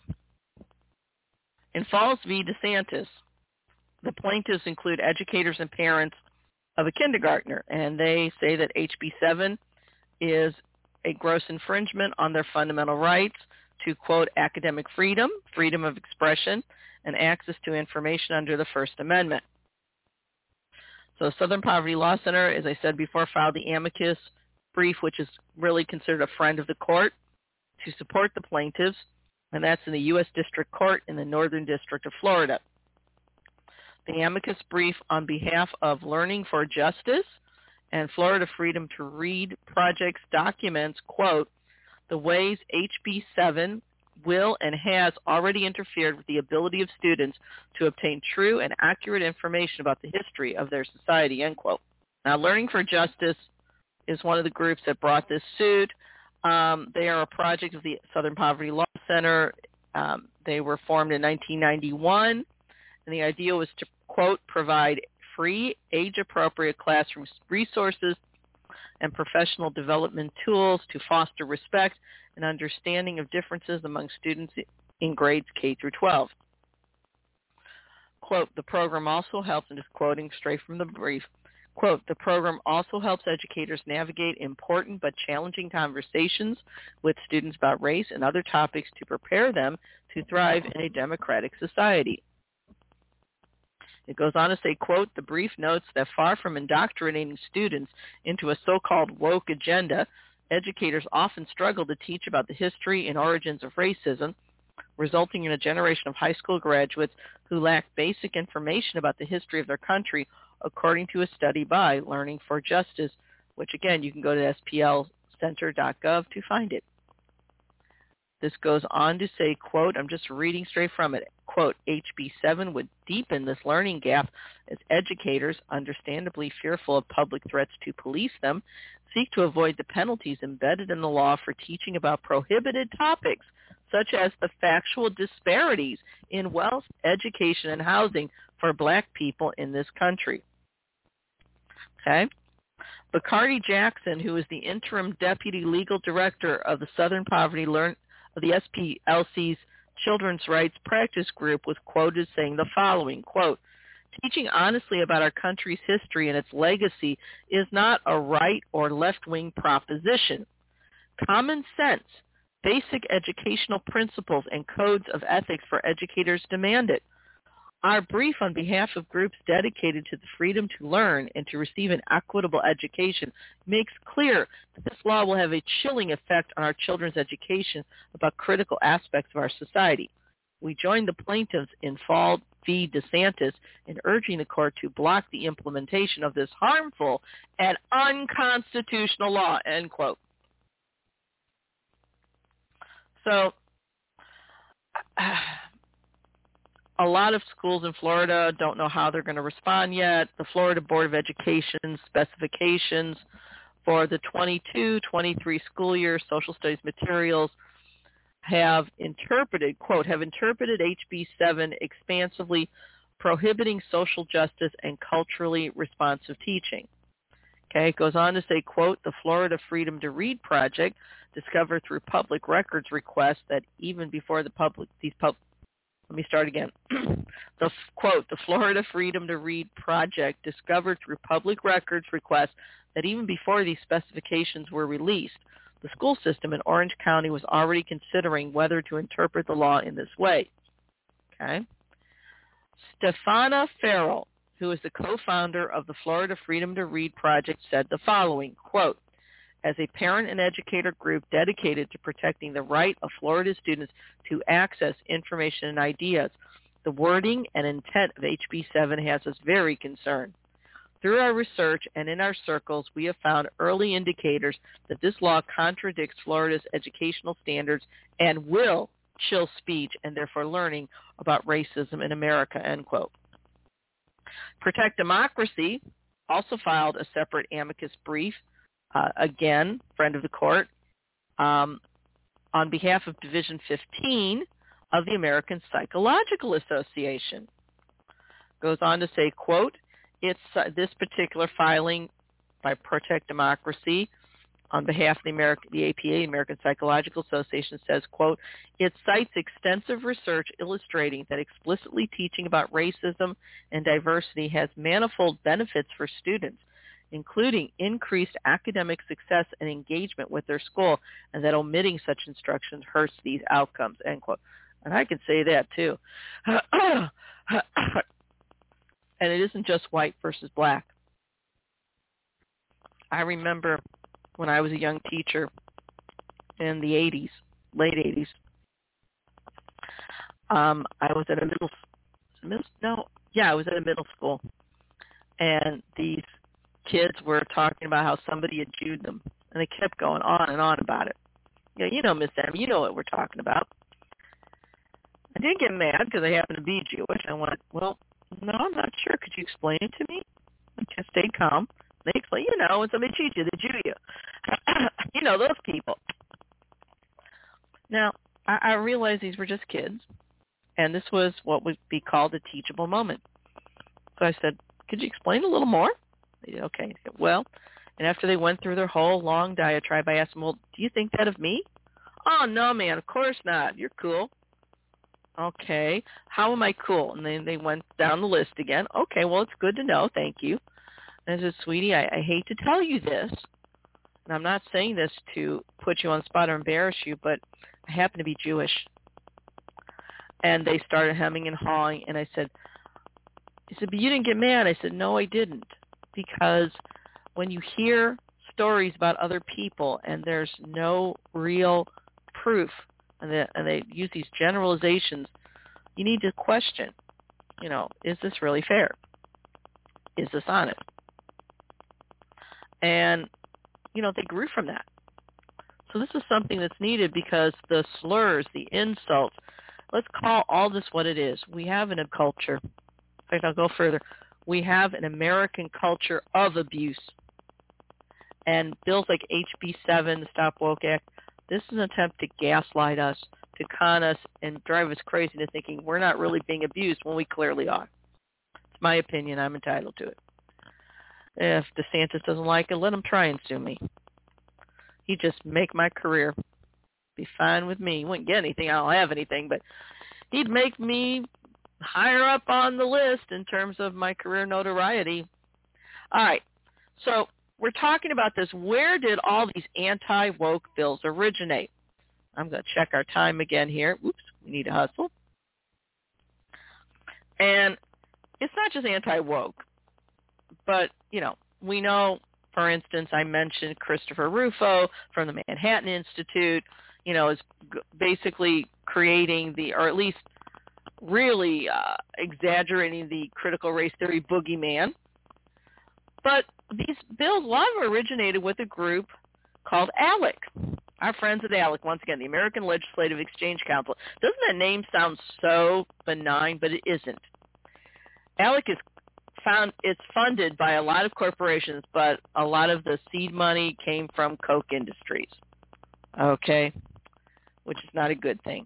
in Falls v. DeSantis, the plaintiffs include educators and parents of a kindergartner, and they say that HB 7 is a gross infringement on their fundamental rights to, quote, academic freedom, freedom of expression, and access to information under the First Amendment. So Southern Poverty Law Center, as I said before, filed the amicus brief, which is really considered a friend of the court, to support the plaintiffs, and that's in the U.S. District Court in the Northern District of Florida. The amicus brief on behalf of Learning for Justice and Florida Freedom to Read Projects documents, quote, the ways HB 7 will and has already interfered with the ability of students to obtain true and accurate information about the history of their society, end quote. Now, Learning for Justice is one of the groups that brought this suit. Um, they are a project of the Southern Poverty Law Center. Um, they were formed in 1991, and the idea was to, quote, provide free, age-appropriate classroom resources and professional development tools to foster respect and understanding of differences among students in grades K through 12. Quote, the program also helps, and just quoting straight from the brief, quote, the program also helps educators navigate important but challenging conversations with students about race and other topics to prepare them to thrive in a democratic society. It goes on to say, quote, the brief notes that far from indoctrinating students into a so-called woke agenda, educators often struggle to teach about the history and origins of racism, resulting in a generation of high school graduates who lack basic information about the history of their country, according to a study by Learning for Justice, which again, you can go to splcenter.gov to find it. This goes on to say, quote, I'm just reading straight from it, quote, HB7 would deepen this learning gap as educators, understandably fearful of public threats to police them, seek to avoid the penalties embedded in the law for teaching about prohibited topics such as the factual disparities in wealth, education, and housing for black people in this country. Okay? Bacardi Jackson, who is the interim deputy legal director of the Southern Poverty Learn of the SPLC's Children's Rights Practice Group, was quoted saying the following, quote, Teaching honestly about our country's history and its legacy is not a right or left-wing proposition. Common sense, basic educational principles, and codes of ethics for educators demand it. Our brief on behalf of groups dedicated to the freedom to learn and to receive an equitable education makes clear that this law will have a chilling effect on our children's education about critical aspects of our society. We join the plaintiffs in Fall v. DeSantis in urging the court to block the implementation of this harmful and unconstitutional law, end quote. So a lot of schools in Florida don't know how they're going to respond yet. The Florida Board of Education specifications for the 22-23 school year social studies materials have interpreted, quote, have interpreted HB 7 expansively prohibiting social justice and culturally responsive teaching. Okay, it goes on to say, quote, the Florida Freedom to Read project discovered through public records requests that even before the public, these pub, let me start again. the quote, the Florida Freedom to Read project discovered through public records requests that even before these specifications were released, the school system in Orange County was already considering whether to interpret the law in this way. Okay. Stephana Ferrell, who is the co-founder of the Florida Freedom to Read project, said the following, quote, as a parent and educator group dedicated to protecting the right of Florida students to access information and ideas, the wording and intent of HB 7 has us very concerned. Through our research and in our circles, we have found early indicators that this law contradicts Florida's educational standards and will chill speech and therefore learning about racism in America, end quote. Protect Democracy also filed a separate amicus brief uh, again, friend of the court, um, on behalf of Division 15 of the American Psychological Association. Goes on to say, quote, it's uh, this particular filing by Protect Democracy on behalf of the, American, the APA, American Psychological Association, says, quote, it cites extensive research illustrating that explicitly teaching about racism and diversity has manifold benefits for students including increased academic success and engagement with their school, and that omitting such instructions hurts these outcomes, end quote. And I can say that too. and it isn't just white versus black. I remember when I was a young teacher in the 80s, late 80s, um, I was at a middle, middle, no, yeah, I was at a middle school, and these kids were talking about how somebody had Jewed them, and they kept going on and on about it. Know, you know, Miss Em, you know what we're talking about. I did get mad because I happen to be Jewish. I went, well, no, I'm not sure. Could you explain it to me? I just stayed calm. They explain, you know, when somebody cheats you, they Jew you. you know, those people. Now, I, I realized these were just kids, and this was what would be called a teachable moment. So I said, could you explain a little more? Okay. Well, and after they went through their whole long diatribe, I asked them, well, do you think that of me? Oh, no, man, of course not. You're cool. Okay. How am I cool? And then they went down the list again. Okay, well, it's good to know. Thank you. And I said, sweetie, I, I hate to tell you this, and I'm not saying this to put you on spot or embarrass you, but I happen to be Jewish. And they started hemming and hawing, and I said, he said, but you didn't get mad. I said, no, I didn't because when you hear stories about other people and there's no real proof and they, and they use these generalizations, you need to question, you know, is this really fair? Is this honest? And, you know, they grew from that. So this is something that's needed because the slurs, the insults, let's call all this what it is. We have in a culture. In fact, I'll go further we have an American culture of abuse. And bills like HB 7, the Stop Woke Act, this is an attempt to gaslight us, to con us and drive us crazy into thinking we're not really being abused when we clearly are. It's my opinion. I'm entitled to it. If DeSantis doesn't like it, let him try and sue me. He just make my career be fine with me. He wouldn't get anything. I don't have anything, but he'd make me higher up on the list in terms of my career notoriety. All right. So we're talking about this. Where did all these anti-woke bills originate? I'm going to check our time again here. Oops, we need to hustle. And it's not just anti-woke, but, you know, we know, for instance, I mentioned Christopher Rufo from the Manhattan Institute, you know, is basically creating the, or at least really uh, exaggerating the critical race theory boogeyman. But these bills, a lot of them originated with a group called ALEC. Our friends at ALEC, once again, the American Legislative Exchange Council. Doesn't that name sound so benign? But it isn't. ALEC is found it's funded by a lot of corporations, but a lot of the seed money came from Koch Industries. Okay, which is not a good thing.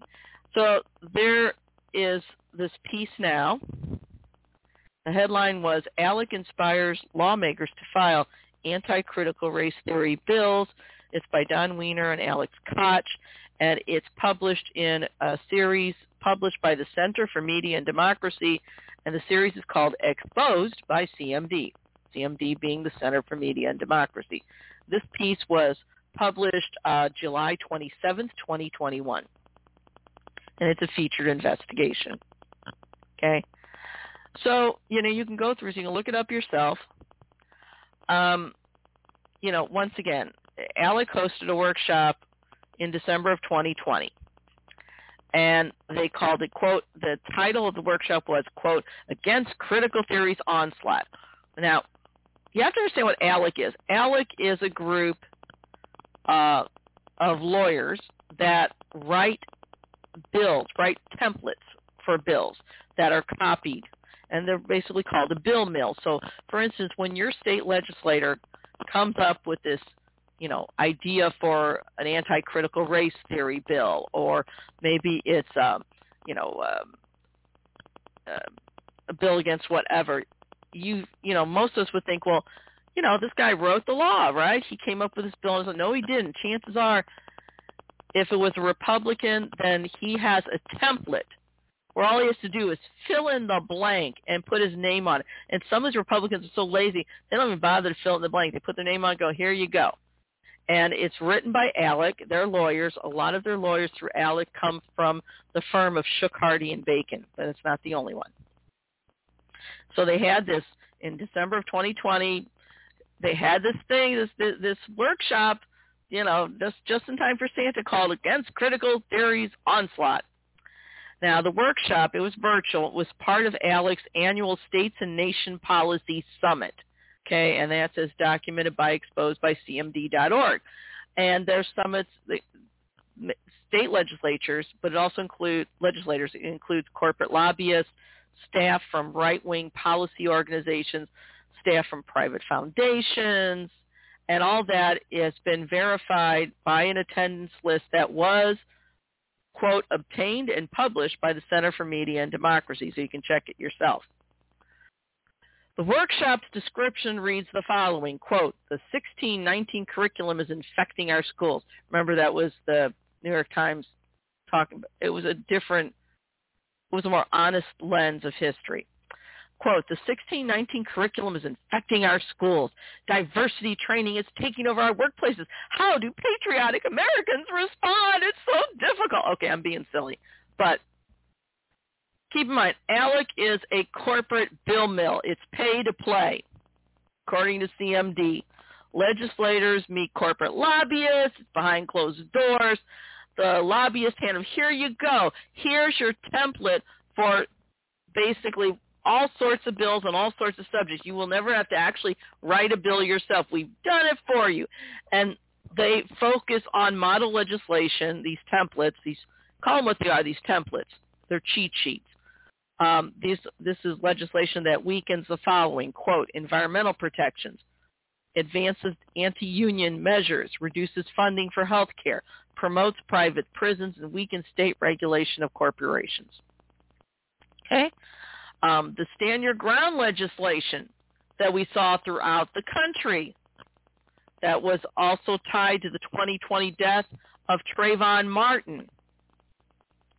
So there is this piece now. The headline was ALEC inspires lawmakers to file anti-critical race theory bills. It's by Don Weiner and Alex Kotch, and it's published in a series published by the Center for Media and Democracy, and the series is called Exposed by CMD, CMD being the Center for Media and Democracy. This piece was published uh, July 27th, 2021 and it's a featured investigation. Okay. So, you know, you can go through, so you can look it up yourself. Um, you know, once again, ALEC hosted a workshop in December of 2020. And they called it, quote, the title of the workshop was, quote, Against Critical Theories Onslaught. Now, you have to understand what ALEC is. ALEC is a group uh, of lawyers that write bills, right? templates for bills that are copied. And they're basically called a bill mill. So, for instance, when your state legislator comes up with this, you know, idea for an anti-critical race theory bill, or maybe it's, um, you know, um, uh, a bill against whatever, you, you know, most of us would think, well, you know, this guy wrote the law, right? He came up with this bill. And said, no, he didn't. Chances are if it was a Republican, then he has a template where all he has to do is fill in the blank and put his name on it. And some of these Republicans are so lazy, they don't even bother to fill in the blank. They put their name on and go, here you go. And it's written by ALEC. They're lawyers. A lot of their lawyers through ALEC come from the firm of Shook, Hardy, and Bacon, but it's not the only one. So they had this in December of 2020. They had this thing, this, this, this workshop you know, just just in time for Santa called against critical theories onslaught. Now, the workshop, it was virtual, it was part of ALEC's annual States and Nation Policy Summit. Okay, and that's as documented by exposed by CMD.org. And their summits, the state legislatures, but it also includes legislators. It includes corporate lobbyists, staff from right-wing policy organizations, staff from private foundations, and all that has been verified by an attendance list that was, quote, obtained and published by the Center for Media and Democracy, so you can check it yourself. The workshop's description reads the following, quote, the 1619 curriculum is infecting our schools. Remember that was the New York Times talking, it was a different, it was a more honest lens of history. Quote, the 1619 curriculum is infecting our schools. Diversity training is taking over our workplaces. How do patriotic Americans respond? It's so difficult. Okay, I'm being silly. But keep in mind, ALEC is a corporate bill mill. It's pay to play, according to CMD. Legislators meet corporate lobbyists behind closed doors. The lobbyists hand them, here you go. Here's your template for basically all sorts of bills on all sorts of subjects. You will never have to actually write a bill yourself. We've done it for you. And they focus on model legislation, these templates, these call them what they are, these templates. They're cheat sheets. Um, these, this is legislation that weakens the following, quote, environmental protections, advances anti-union measures, reduces funding for health care, promotes private prisons, and weakens state regulation of corporations. Okay? Um, the Stand Your Ground legislation that we saw throughout the country that was also tied to the 2020 death of Trayvon Martin,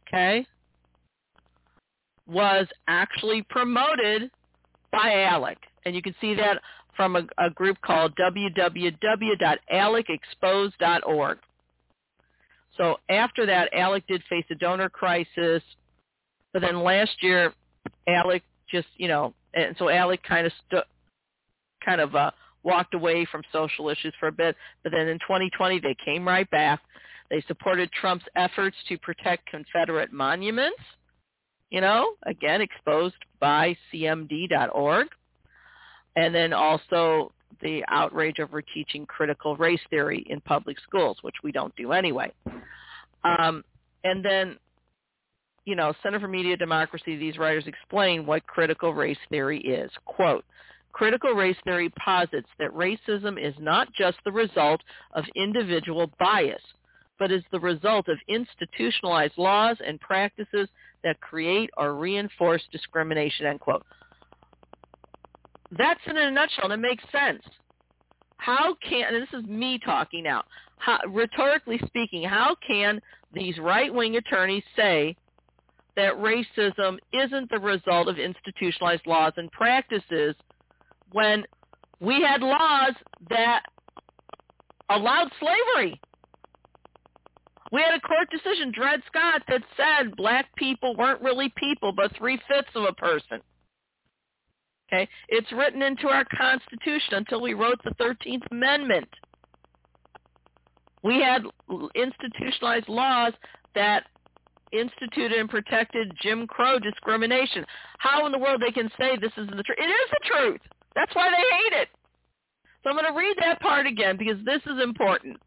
okay, was actually promoted by ALEC. And you can see that from a, a group called www.alecexposed.org. So after that, ALEC did face a donor crisis, but then last year, ALEC just, you know, and so ALEC kind of stu- kind of uh, walked away from social issues for a bit, but then in 2020 they came right back. They supported Trump's efforts to protect Confederate monuments, you know, again exposed by cmd.org. And then also the outrage over teaching critical race theory in public schools, which we don't do anyway. Um, and then, you know, Center for Media Democracy, these writers explain what critical race theory is. Quote, Critical race theory posits that racism is not just the result of individual bias, but is the result of institutionalized laws and practices that create or reinforce discrimination, end quote. That's in a nutshell, and it makes sense. How can, and this is me talking now, how, rhetorically speaking, how can these right-wing attorneys say that racism isn't the result of institutionalized laws and practices when we had laws that allowed slavery. We had a court decision, Dred Scott, that said black people weren't really people, but three-fifths of a person. Okay, it's written into our Constitution until we wrote the 13th Amendment. We had institutionalized laws that instituted and protected Jim Crow discrimination. How in the world they can say this is the truth? It is the truth. That's why they hate it. So I'm going to read that part again because this is important.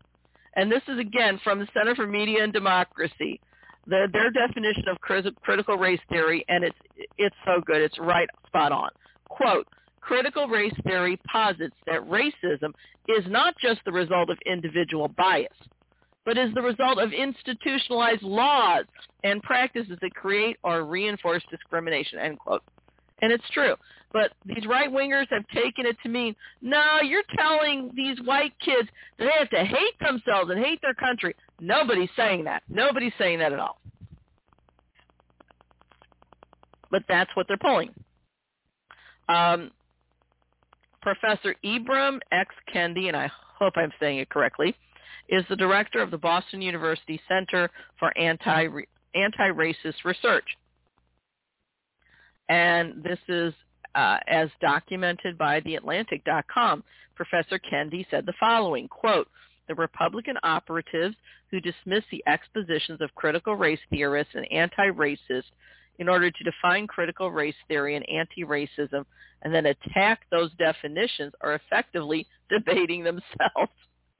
And this is again from the Center for Media and Democracy, the, their definition of critical race theory, and it's it's so good. It's right spot on. Quote, critical race theory posits that racism is not just the result of individual bias, but is the result of institutionalized laws and practices that create or reinforce discrimination, end quote. And it's true. But these right-wingers have taken it to mean, no, you're telling these white kids that they have to hate themselves and hate their country. Nobody's saying that. Nobody's saying that at all. But that's what they're pulling. Um, Professor Ibram X. Kendi, and I hope I'm saying it correctly, is the director of the Boston University Center for Anti Anti-Racist Research. And this is uh, as documented by TheAtlantic.com. Professor Kendi said the following, quote, the Republican operatives who dismiss the expositions of critical race theorists and anti-racists in order to define critical race theory and anti-racism and then attack those definitions are effectively debating themselves.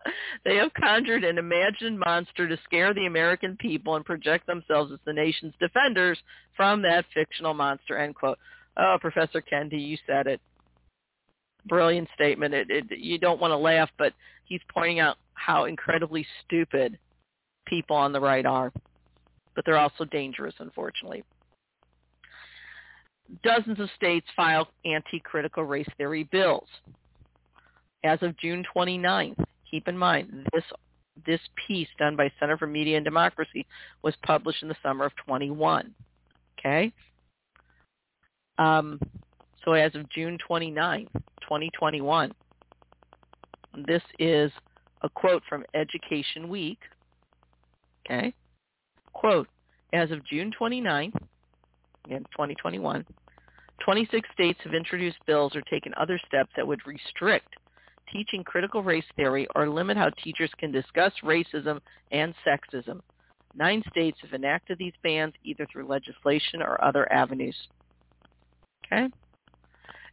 they have conjured an imagined monster to scare the American people and project themselves as the nation's defenders from that fictional monster, end quote. Oh, Professor Kendi, you said it. Brilliant statement. It, it, you don't want to laugh, but he's pointing out how incredibly stupid people on the right are. But they're also dangerous, unfortunately. Dozens of states filed anti-critical race theory bills. As of June 29th, keep in mind, this this piece done by Center for Media and Democracy was published in the summer of 21. Okay? Um, so as of June 29, 2021, this is a quote from Education Week. Okay. Quote, as of June 29, again, 2021, 26 states have introduced bills or taken other steps that would restrict teaching critical race theory or limit how teachers can discuss racism and sexism. Nine states have enacted these bans either through legislation or other avenues. Okay?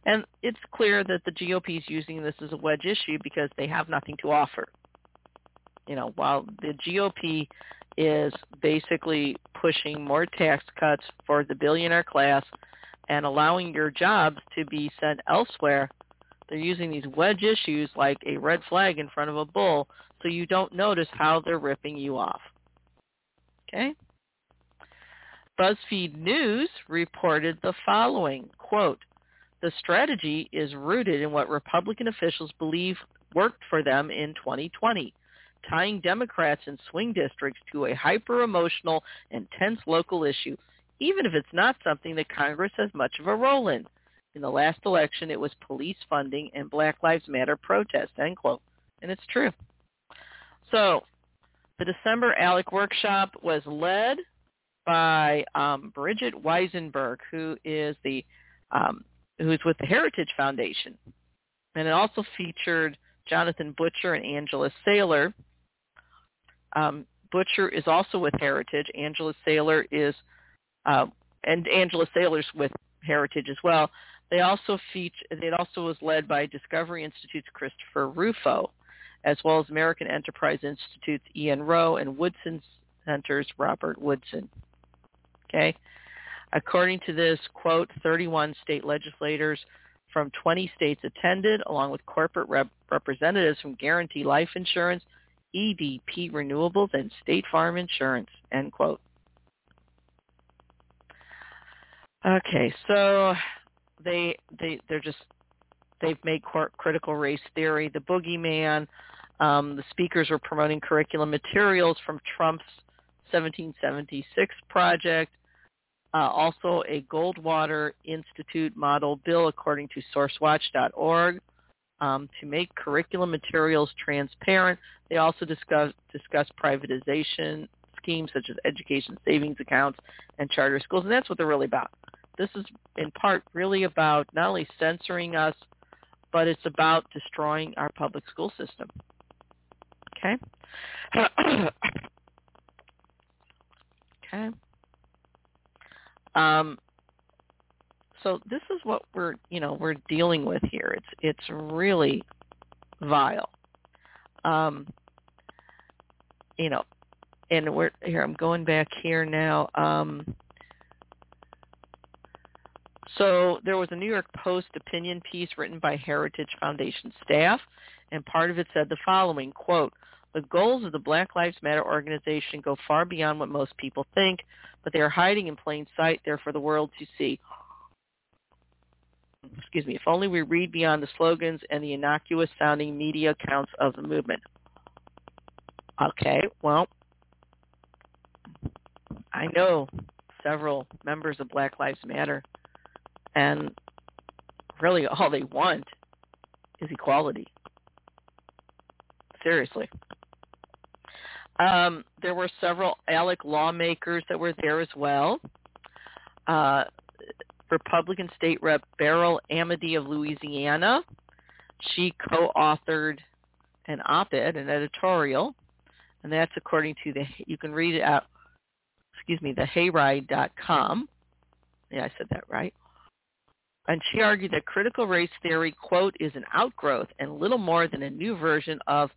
And it's clear that the GOP is using this as a wedge issue because they have nothing to offer. You know, while the GOP is basically pushing more tax cuts for the billionaire class and allowing your jobs to be sent elsewhere, They're using these wedge issues like a red flag in front of a bull so you don't notice how they're ripping you off. Okay? BuzzFeed News reported the following, quote, the strategy is rooted in what Republican officials believe worked for them in 2020, tying Democrats in swing districts to a hyper-emotional and tense local issue, even if it's not something that Congress has much of a role in. In the last election, it was police funding and Black Lives Matter protests, end quote. And it's true. So the December ALEC workshop was led by um, Bridget Weisenberg, who is the um, who is with the Heritage Foundation, and it also featured Jonathan Butcher and Angela Sailor. Um, Butcher is also with Heritage. Angela Sailor is, uh, and Angela Sailor's with Heritage as well. They also feature, it also was led by Discovery Institute's Christopher Rufo, as well as American Enterprise Institute's Ian Rowe and Woodson Center's Robert Woodson. Okay. According to this, quote, 31 state legislators from 20 states attended, along with corporate rep- representatives from Guarantee Life Insurance, EDP Renewables, and State Farm Insurance, end quote. Okay, so they they they're just they've made critical race theory the boogeyman. Um, the speakers were promoting curriculum materials from Trump's 1776 project, uh, also a Goldwater Institute model bill, according to SourceWatch.org, um, to make curriculum materials transparent. They also discuss discuss privatization schemes such as education savings accounts and charter schools, and that's what they're really about this is in part really about not only censoring us, but it's about destroying our public school system. Okay? okay. Um, so this is what we're, you know, we're dealing with here. It's it's really vile. Um, you know, and we're here. I'm going back here now. Um, so there was a New York Post opinion piece written by Heritage Foundation staff, and part of it said the following, quote, the goals of the Black Lives Matter organization go far beyond what most people think, but they are hiding in plain sight there for the world to see. Excuse me, if only we read beyond the slogans and the innocuous sounding media accounts of the movement. Okay, well, I know several members of Black Lives Matter and really all they want is equality. Seriously. Um, there were several ALEC lawmakers that were there as well. Uh, Republican State Rep Beryl Amedee of Louisiana. She co-authored an op-ed, an editorial, and that's according to the, you can read it at, excuse me, thehayride.com. Yeah, I said that right. And she argued that critical race theory, quote, is an outgrowth and little more than a new version of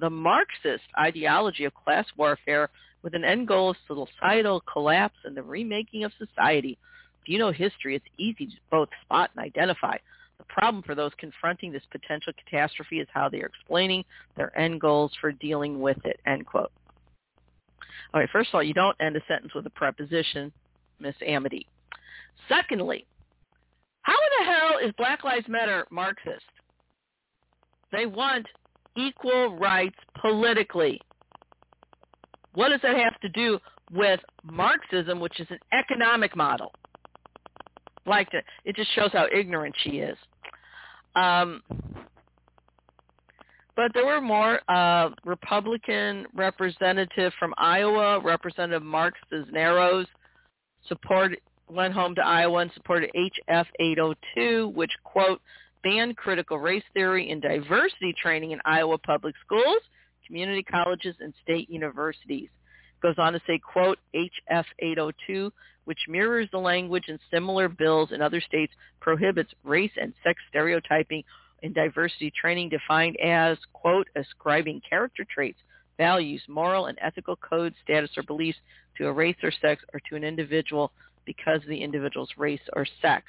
the Marxist ideology of class warfare with an end goal of societal collapse and the remaking of society. If you know history, it's easy to both spot and identify. The problem for those confronting this potential catastrophe is how they are explaining their end goals for dealing with it, end quote. All right, first of all, you don't end a sentence with a preposition, Miss Amity. Secondly, how in the hell is Black Lives Matter Marxist? They want equal rights politically. What does that have to do with Marxism, which is an economic model? Like to, it just shows how ignorant she is. Um, but there were more. Uh, Republican representative from Iowa, Representative Mark Cisneros, support went home to Iowa and supported HF 802, which, quote, banned critical race theory and diversity training in Iowa public schools, community colleges, and state universities. Goes on to say, quote, HF 802, which mirrors the language in similar bills in other states, prohibits race and sex stereotyping and diversity training defined as, quote, ascribing character traits, values, moral and ethical codes, status, or beliefs to a race or sex or to an individual because of the individual's race or sex.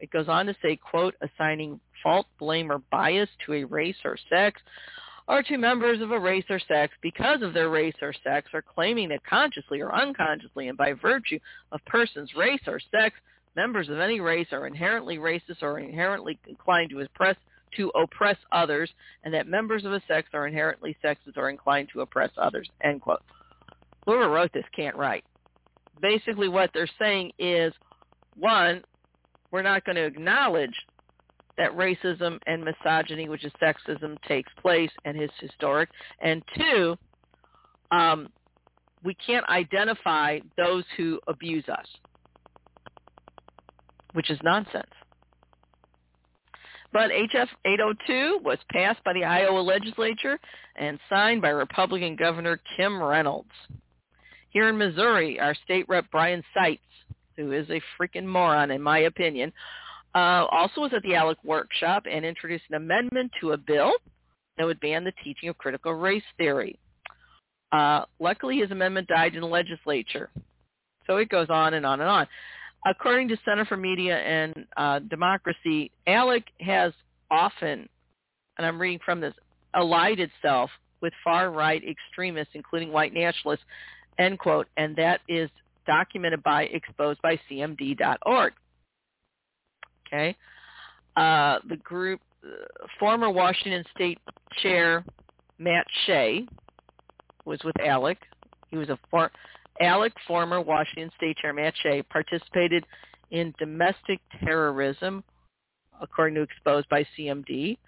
It goes on to say, quote, assigning fault, blame, or bias to a race or sex or to members of a race or sex because of their race or sex or claiming that consciously or unconsciously and by virtue of person's race or sex, members of any race are inherently racist or inherently inclined to oppress to oppress others and that members of a sex are inherently sexist or inclined to oppress others, end quote. Whoever wrote this can't write. Basically what they're saying is, one, we're not going to acknowledge that racism and misogyny, which is sexism, takes place and is historic. And two, um, we can't identify those who abuse us, which is nonsense. But HF 802 was passed by the Iowa legislature and signed by Republican Governor Kim Reynolds. Here in Missouri, our state rep Brian Seitz, who is a freaking moron in my opinion, uh, also was at the ALEC workshop and introduced an amendment to a bill that would ban the teaching of critical race theory. Uh, luckily, his amendment died in the legislature. So it goes on and on and on. According to Center for Media and uh, Democracy, ALEC has often, and I'm reading from this, allied itself with far-right extremists, including white nationalists, end quote, and that is documented by exposed by cmd.org. Okay. Uh, the group, uh, former Washington State Chair Matt Shea was with ALEC. He was a for, ALEC former Washington State Chair Matt Shea participated in domestic terrorism, according to exposed by CMD.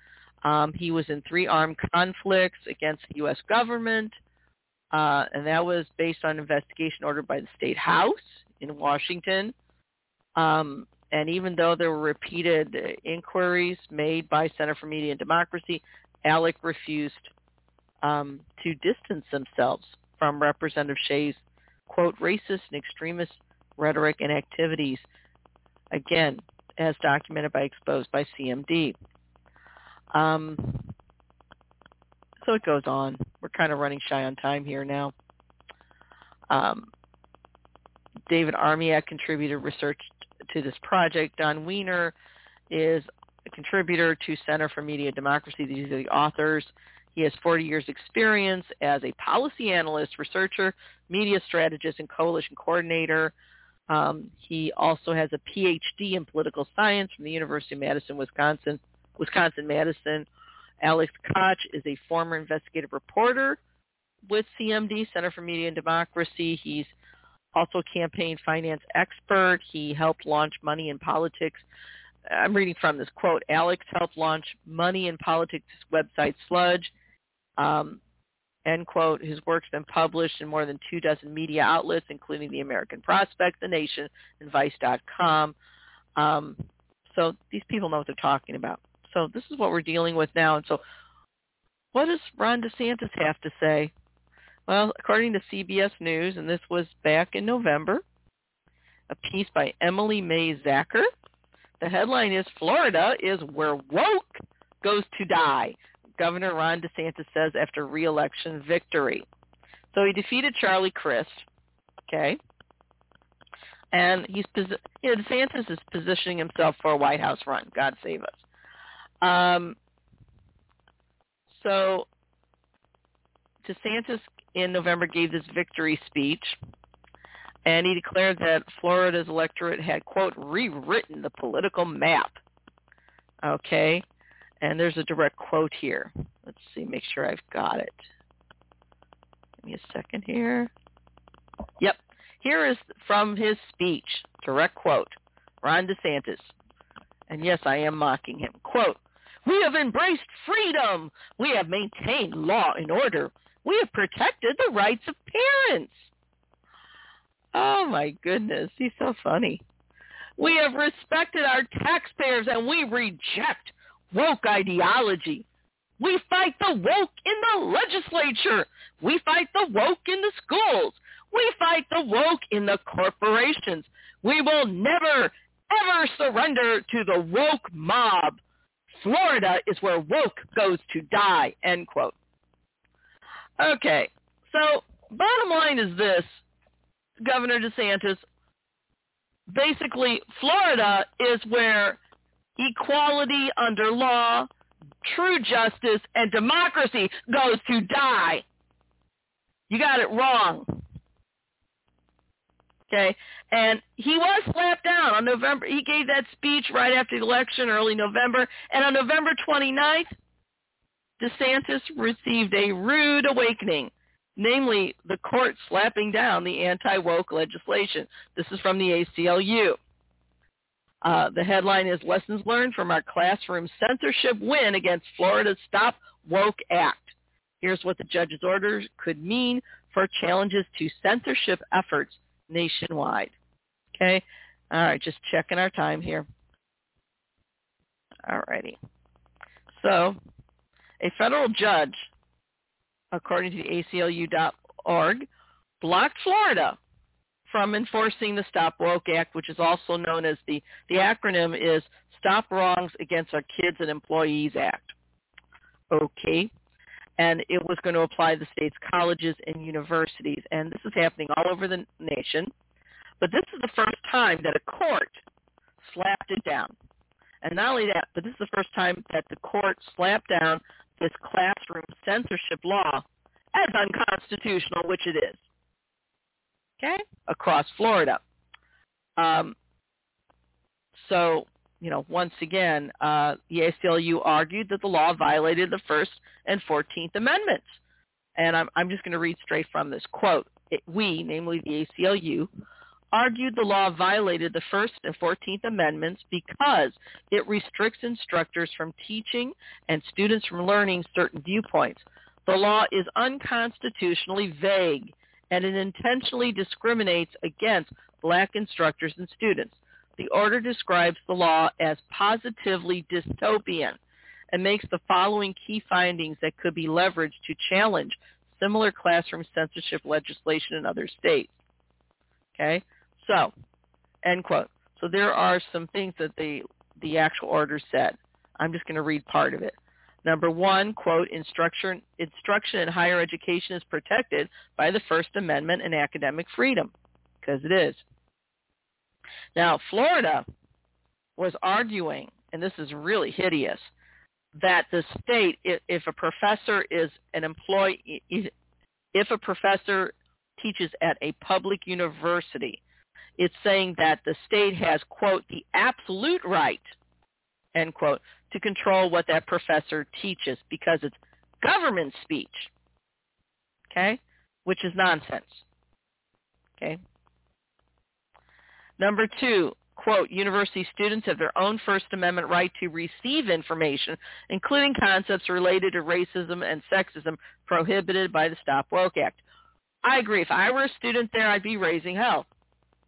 Um, he was in three armed conflicts against the U.S. government, uh, and that was based on investigation ordered by the State House in Washington. Um, and even though there were repeated inquiries made by Center for Media and Democracy, ALEC refused um, to distance themselves from Representative Shea's, quote, racist and extremist rhetoric and activities, again, as documented by exposed by CMD. Um, so it goes on. We're kind of running shy on time here now. Um, David Armiak contributed research to this project. Don Wiener is a contributor to Center for Media Democracy. These are the authors. He has 40 years experience as a policy analyst, researcher, media strategist, and coalition coordinator. Um, he also has a PhD in political science from the University of Madison, Wisconsin, Wisconsin-Madison. Alex Kotch is a former investigative reporter with CMD, Center for Media and Democracy. He's also a campaign finance expert. He helped launch Money in Politics. I'm reading from this quote. Alex helped launch Money in Politics website Sludge. Um, end quote. His work's been published in more than two dozen media outlets, including The American Prospect, The Nation, and Vice.com. Um, so these people know what they're talking about. So this is what we're dealing with now. And so what does Ron DeSantis have to say? Well, according to CBS News, and this was back in November, a piece by Emily Mae Czachor. The headline is Florida is where woke goes to die, Governor Ron DeSantis says after reelection victory. So he defeated Charlie Crist, okay? And he's, you know, DeSantis is positioning himself for a White House run. God save us. Um, so DeSantis in November gave this victory speech, and he declared that Florida's electorate had, quote, rewritten the political map. Okay? And there's a direct quote here. Let's see, make sure I've got it. Give me a second here. Yep. Here is from his speech, direct quote, Ron DeSantis. And yes, I am mocking him. Quote, we have embraced freedom. We have maintained law and order. We have protected the rights of parents. Oh my goodness, he's so funny. We have respected our taxpayers and we reject woke ideology. We fight the woke in the legislature. We fight the woke in the schools. We fight the woke in the corporations. We will never, ever surrender to the woke mob. Florida is where woke goes to die, end quote. Okay, so bottom line is this, Governor DeSantis, basically Florida is where equality under law, true justice, and democracy goes to die. You got it wrong. Okay, and he was slapped down on November. He gave that speech right after the election, early November, and on November 29th, DeSantis received a rude awakening, namely the court slapping down the anti-woke legislation. This is from the ACLU. Uh, the headline is Lessons Learned from Our Classroom Censorship Win Against Florida's Stop Woke Act. Here's what the judge's orders could mean for challenges to censorship efforts nationwide. Okay? All right, just checking our time here. All righty. So a federal judge, according to the ACLU.org, blocked Florida from enforcing the Stop Woke Act, which is also known as the, the acronym is Stop Wrongs Against Our Kids and Employees Act. Okay. And it was going to apply to the state's colleges and universities. And this is happening all over the nation. But this is the first time that a court slapped it down. And not only that, but this is the first time that the court slapped down this classroom censorship law as unconstitutional, which it is. Okay? Across Florida. Um, so, you know, once again, uh, the ACLU argued that the law violated the First and 14th Amendments. And I'm, I'm just going to read straight from this quote. It, we, namely the ACLU, argued the law violated the First and Fourteenth Amendments because it restricts instructors from teaching and students from learning certain viewpoints. The law is unconstitutionally vague and it intentionally discriminates against black instructors and students. The order describes the law as positively dystopian and makes the following key findings that could be leveraged to challenge similar classroom censorship legislation in other states. Okay? So, end quote. So there are some things that the, the actual order said. I'm just going to read part of it. Number one, quote, instruction, instruction in higher education is protected by the First Amendment and academic freedom, because it is. Now, Florida was arguing, and this is really hideous, that the state, if a professor is an employee, if a professor teaches at a public university, it's saying that the state has, quote, the absolute right, end quote, to control what that professor teaches because it's government speech, okay, which is nonsense, okay. Number two, quote, university students have their own First Amendment right to receive information, including concepts related to racism and sexism prohibited by the Stop Woke Act. I agree. If I were a student there, I'd be raising hell.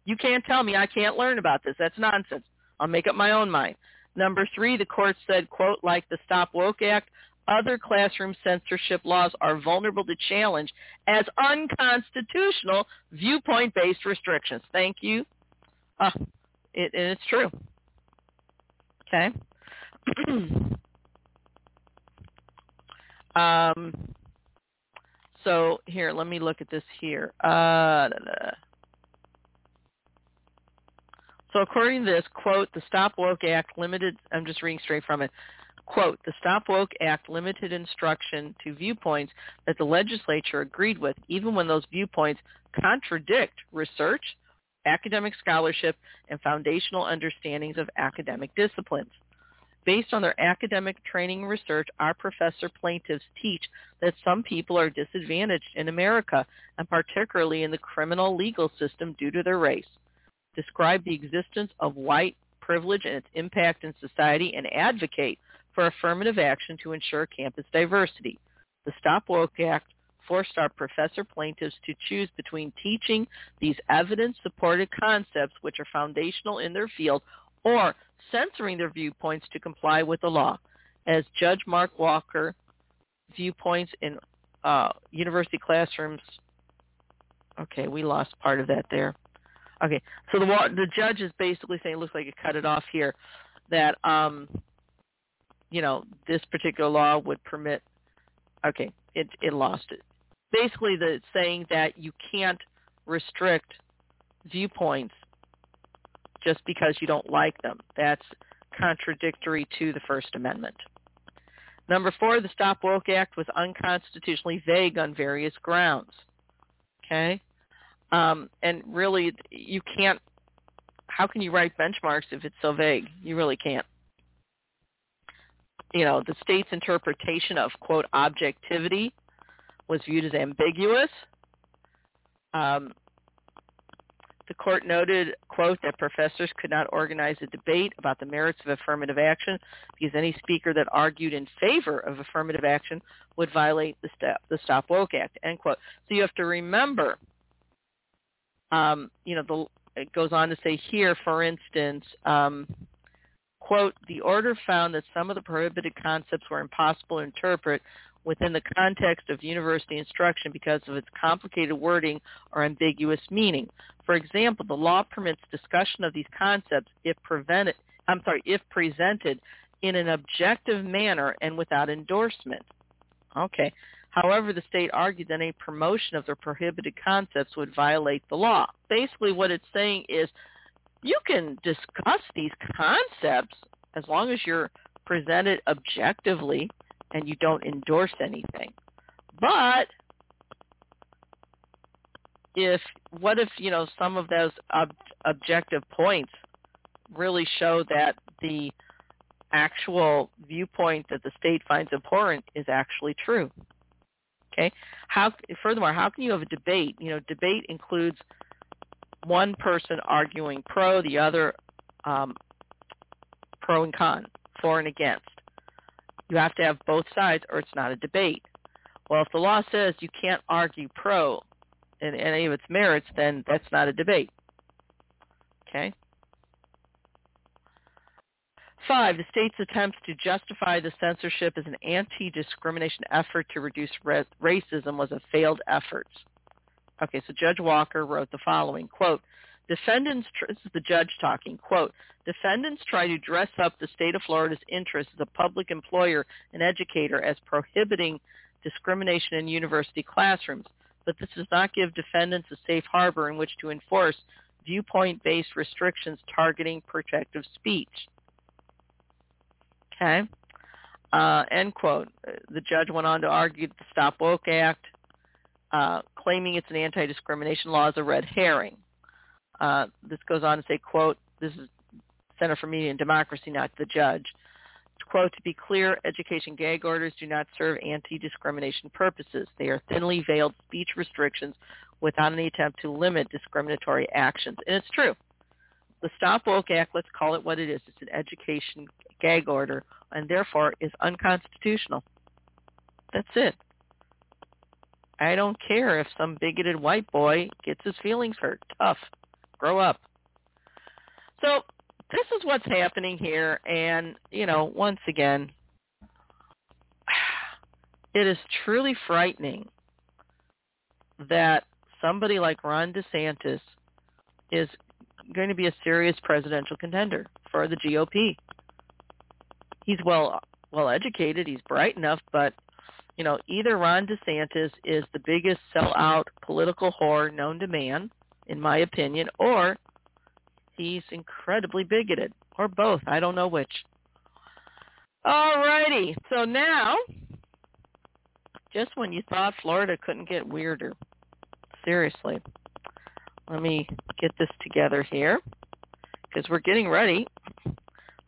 You can't tell me I can't learn about this. That's nonsense. I'll make up my own mind. Number three, the court said, quote, like the Stop Woke Act, other classroom censorship laws are vulnerable to challenge as unconstitutional viewpoint-based restrictions. Thank you. Uh, it, it's true. Okay. um, so here, let me look at this here. Uh, da, da. So according to this, quote, the Stop Woke Act limited, I'm just reading straight from it, quote, the Stop Woke Act limited instruction to viewpoints that the legislature agreed with, even when those viewpoints contradict research, academic scholarship, and foundational understandings of academic disciplines. Based on their academic training and research, our professor plaintiffs teach that some people are disadvantaged in America, and particularly in the criminal legal system due to their race describe the existence of white privilege and its impact in society, and advocate for affirmative action to ensure campus diversity. The Stop Woke Act forced our professor plaintiffs to choose between teaching these evidence-supported concepts which are foundational in their field or censoring their viewpoints to comply with the law. As Judge Mark Walker, viewpoints in uh, university classrooms, okay, we lost part of that there. Okay, so the the judge is basically saying, it looks like you cut it off here, that um, you know this particular law would permit. Okay, it it lost it. Basically, the saying that you can't restrict viewpoints just because you don't like them. That's contradictory to the First Amendment. Number four, the Stop Woke Act was unconstitutionally vague on various grounds. Okay? Um, and really, you can't, how can you write benchmarks if it's so vague? You really can't. You know, the state's interpretation of, quote, objectivity was viewed as ambiguous. Um, the court noted, quote, that professors could not organize a debate about the merits of affirmative action because any speaker that argued in favor of affirmative action would violate the, stop, the Stop Woke Act, end quote. So you have to remember, um, you know, the, it goes on to say here, for instance, um, quote, the order found that some of the prohibited concepts were impossible to interpret within the context of university instruction because of its complicated wording or ambiguous meaning. For example, the law permits discussion of these concepts if prevented, I'm sorry, if presented in an objective manner and without endorsement. Okay. However, the state argued that any promotion of the prohibited concepts would violate the law. Basically what it's saying is you can discuss these concepts as long as you're presented objectively and you don't endorse anything. But if what if you know some of those ob- objective points really show that the actual viewpoint that the state finds abhorrent is actually true? Okay? How furthermore how can you have a debate? You know debate includes one person arguing pro the other um, pro and con for and against you have to have both sides or it's not a debate. Well, if the law says you can't argue pro in any of its merits, then that's not a debate. Okay? Five, the state's attempts to justify the censorship as an anti-discrimination effort to reduce racism was a failed effort. Okay, so Judge Walker wrote the following, quote, Defendants, this is the judge talking, quote, defendants try to dress up the state of Florida's interest as a public employer and educator as prohibiting discrimination in university classrooms, but this does not give defendants a safe harbor in which to enforce viewpoint-based restrictions targeting protective speech. Okay? Uh, end quote. The judge went on to argue that the Stop Woke Act, uh, claiming it's an anti-discrimination law, is a red herring. Uh, this goes on to say, quote, this is Center for Media and Democracy, not the judge. Quote, to be clear, education gag orders do not serve anti-discrimination purposes. They are thinly veiled speech restrictions without any attempt to limit discriminatory actions. And it's true. The Stop Woke Act, let's call it what it is. It's an education gag order and therefore is unconstitutional. That's it. I don't care if some bigoted white boy gets his feelings hurt. Tough. Grow up. So this is what's happening here. And, you know, once again, it is truly frightening that somebody like Ron DeSantis is going to be a serious presidential contender for the GOP. He's well well educated, he's bright enough, but you know, either Ron DeSantis is the biggest sellout political whore known to man, in my opinion, or he's incredibly bigoted, or both. I don't know which. All righty. So now, just when you thought Florida couldn't get weirder, seriously, let me get this together here because we're getting ready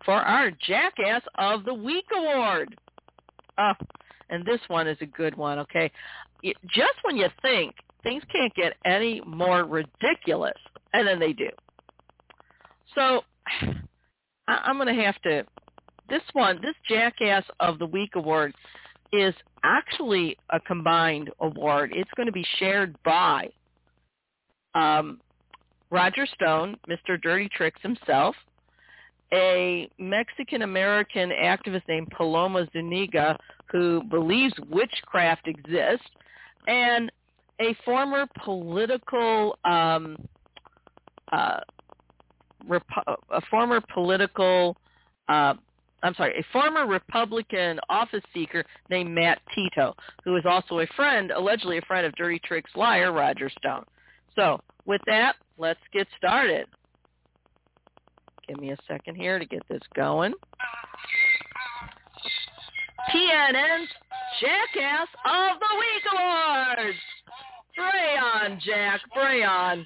for our Jackass of the Week award. Oh, and this one is a good one, okay? Just when you think things can't get any more ridiculous, and then they do. So I'm going to have to, this one, this Jackass of the Week award is actually a combined award. It's going to be shared by um, Roger Stone, Mr. Dirty Tricks himself, a Mexican-American activist named Paloma Zuniga who believes witchcraft exists, and a former political um, uh, a former political, uh, I'm sorry, a former Republican office seeker named Matt Tito, who is also a friend, allegedly a friend of Dirty Tricks liar Roger Stone. So with that, let's get started. Give me a second here to get this going. PNN's Jackass of the Week Awards. Bray on, Jack. Bray on.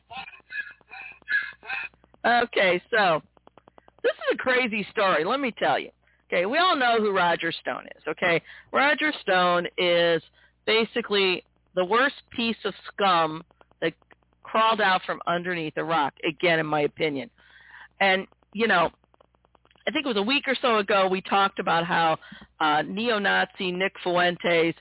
Okay, so this is a crazy story. Let me tell you. Okay, we all know who Roger Stone is. Okay, Roger Stone is basically the worst piece of scum that crawled out from underneath a rock. Again, in my opinion, and you know, I think it was a week or so ago we talked about how uh, neo-Nazi Nick Fuentes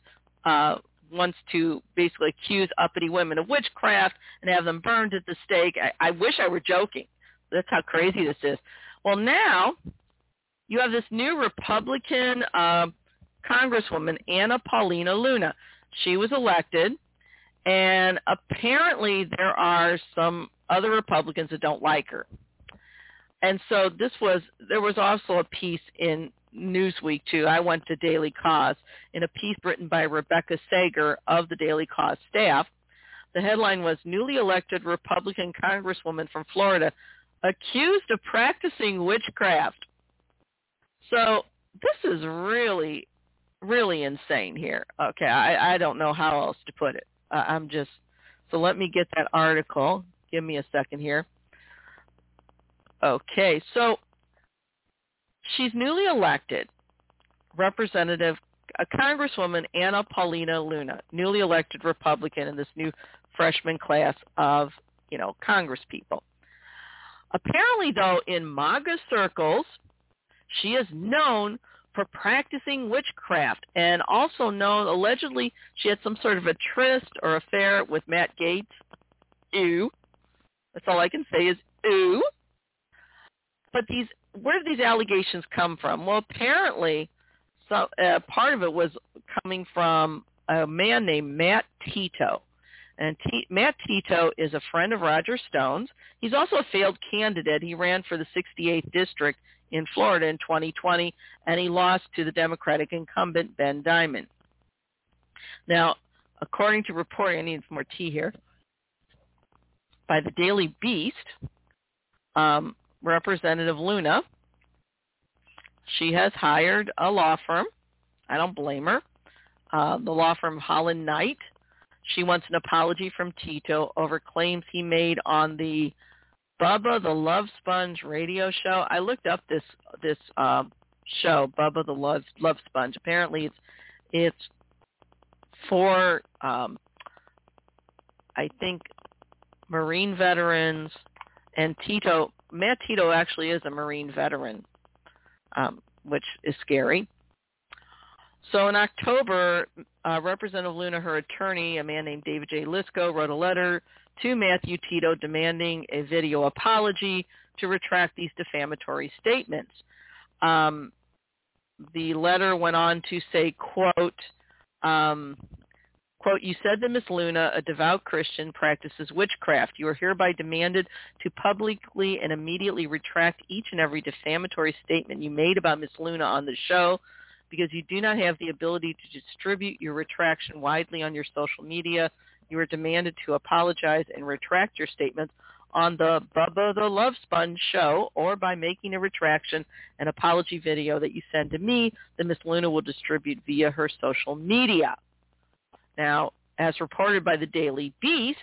uh, wants to basically accuse uppity women of witchcraft and have them burned at the stake. I, I wish I were joking. That's how crazy this is. Well, now you have this new Republican uh, Congresswoman, Anna Paulina Luna. She was elected, and apparently there are some other Republicans that don't like her. And so this was, there was also a piece in Newsweek too. I went to Daily Kos in a piece written by Rebecca Sager of the Daily Kos staff. The headline was Newly Elected Republican Congresswoman from Florida accused of practicing witchcraft. So this is really, really insane here. Okay, I, I don't know how else to put it. Uh, I'm just, so let me get that article. Give me a second here. Okay, so she's newly elected Representative, a Congresswoman Anna Paulina Luna, newly elected Republican in this new freshman class of, you know, Congress people. Apparently, though, in MAGA circles, she is known for practicing witchcraft and also known, allegedly, she had some sort of a tryst or affair with Matt Gaetz. Ew. That's all I can say is ew. But these, where did these allegations come from? Well, apparently, so, uh, part of it was coming from a man named Matt Tito. And T- Matt Tito is a friend of Roger Stone's. He's also a failed candidate. He ran for the 68th district in Florida in 2020, and he lost to the Democratic incumbent Ben Diamond. Now, according to reporting, I need some more tea here, by the Daily Beast, um, Representative Luna, she has hired a law firm. I don't blame her. Uh, the law firm Holland Knight she wants an apology from Tito over claims he made on the Bubba the Love Sponge radio show. I looked up this this uh, show, Bubba the Love Love Sponge. Apparently, it's it's for um, I think Marine veterans and Tito. Matt Tito actually is a Marine veteran, um, which is scary. So in October, uh, Representative Luna, her attorney, a man named David J. Lisko, wrote a letter to Matthew Tito demanding a video apology to retract these defamatory statements. Um, the letter went on to say, quote, um, quote, you said that Ms. Luna, a devout Christian, practices witchcraft. You are hereby demanded to publicly and immediately retract each and every defamatory statement you made about Ms. Luna on the show because you do not have the ability to distribute your retraction widely on your social media. You are demanded to apologize and retract your statements on the Bubba the Love Sponge show or by making a retraction and apology video that you send to me that Ms. Luna will distribute via her social media. Now, as reported by the Daily Beast,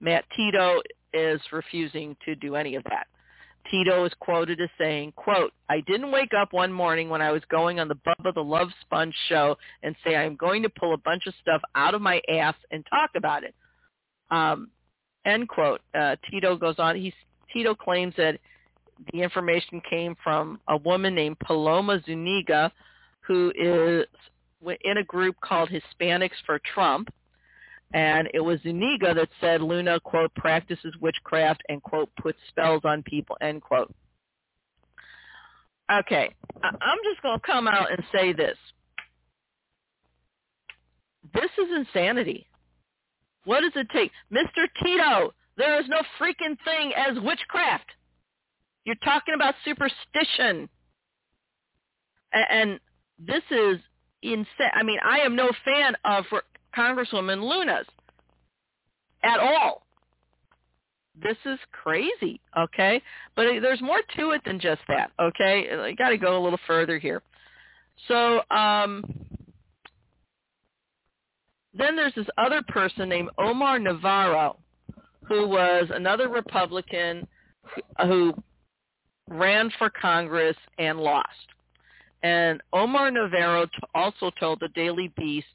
Matt Tito is refusing to do any of that. Tito is quoted as saying, quote, I didn't wake up one morning when I was going on the Bubba the Love Sponge show and say I'm going to pull a bunch of stuff out of my ass and talk about it. Um, end quote. Uh, Tito goes on. He's, Tito claims that the information came from a woman named Paloma Zuniga, who is in a group called Hispanics for Trump. And it was Zuniga that said Luna, quote, practices witchcraft and, quote, puts spells on people, end quote. Okay, I'm just going to come out and say this. This is insanity. What does it take? Mr. Tito, there is no freaking thing as witchcraft. You're talking about superstition. And this is insane. I mean, I am no fan of Congresswoman Luna's at all. this is crazy, okay? But there's more to it than just that, okay? I got to go a little further here. So um, then there's this other person named Omar Navarro, who was another Republican who ran for Congress and lost. And Omar Navarro t- also told the Daily Beast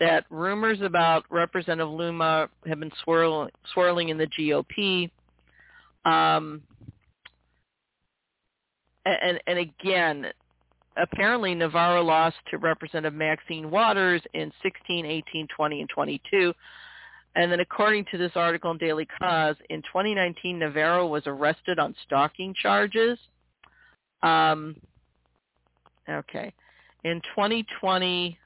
that rumors about Representative Luna have been swirl- swirling in the GOP. Um, and, and again, apparently Navarro lost to Representative Maxine Waters in 16, 18, 20, and 22. And then according to this article in Daily Kos, in 2019, Navarro was arrested on stalking charges. Um, okay. In 2020,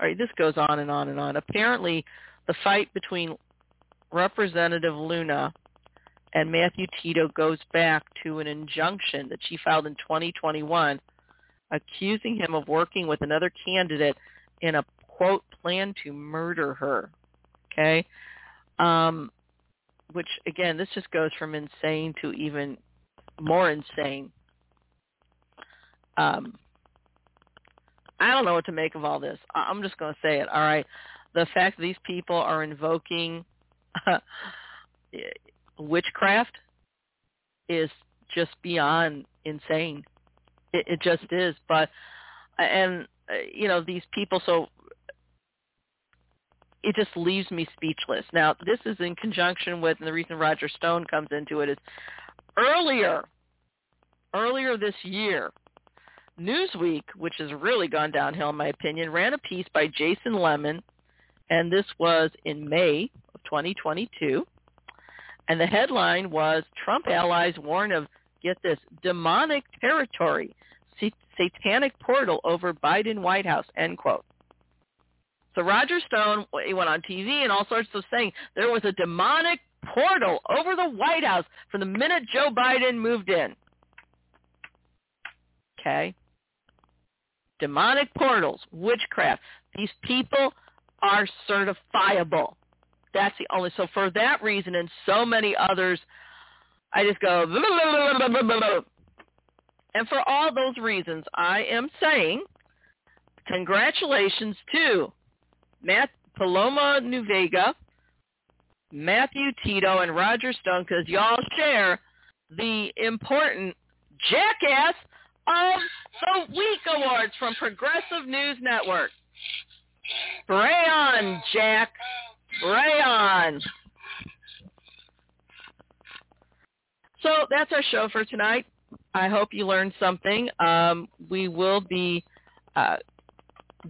all right, this goes on and on and on. Apparently, the fight between Representative Luna and Matthew Tito goes back to an injunction that she filed in 2021 accusing him of working with another candidate in a, quote, plan to murder her. Okay? Um, which, again, this just goes from insane to even more insane. Um, I don't know what to make of all this. I'm just going to say it. All right, the fact that these people are invoking uh, witchcraft is just beyond insane. It, it just is. But and uh, you know these people. So it just leaves me speechless. Now this is in conjunction with, and the reason Roger Stone comes into it is earlier, earlier this year, Newsweek, which has really gone downhill in my opinion, ran a piece by Jason Lemon, and this was in May of 2022. And the headline was, Trump allies warn of, get this, demonic territory, satanic portal over Biden White House, end quote. So Roger Stone, he went on TV and all sorts of saying there was a demonic portal over the White House from the minute Joe Biden moved in. Okay demonic portals, witchcraft. These people are certifiable. That's the only. So for that reason and so many others, I just go. And for all those reasons, I am saying congratulations to Matt Paloma Nuvega, Matthew Tito, and Roger Stone because y'all share the important jackass of the Week Awards from Progressive News Network. Spray on, Jack. Spray on. So that's our show for tonight. I hope you learned something. Um, we will be uh,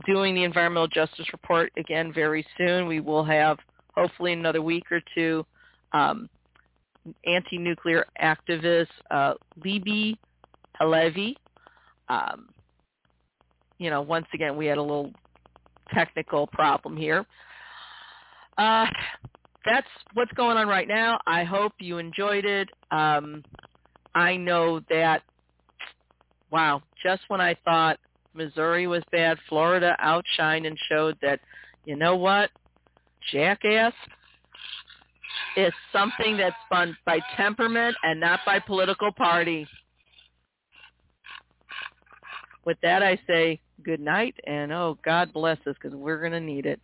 doing the Environmental Justice Report again very soon. We will have hopefully another week or two um, anti-nuclear activist uh, Libbe HaLevy um, you know, once again, we had a little technical problem here. Uh, that's what's going on right now. I hope you enjoyed it. Um, I know that, wow, just when I thought Missouri was bad, Florida outshined and showed that, you know what, jackass is something that's spun by temperament and not by political party with that, I say good night, and oh, God bless us because we're going to need it.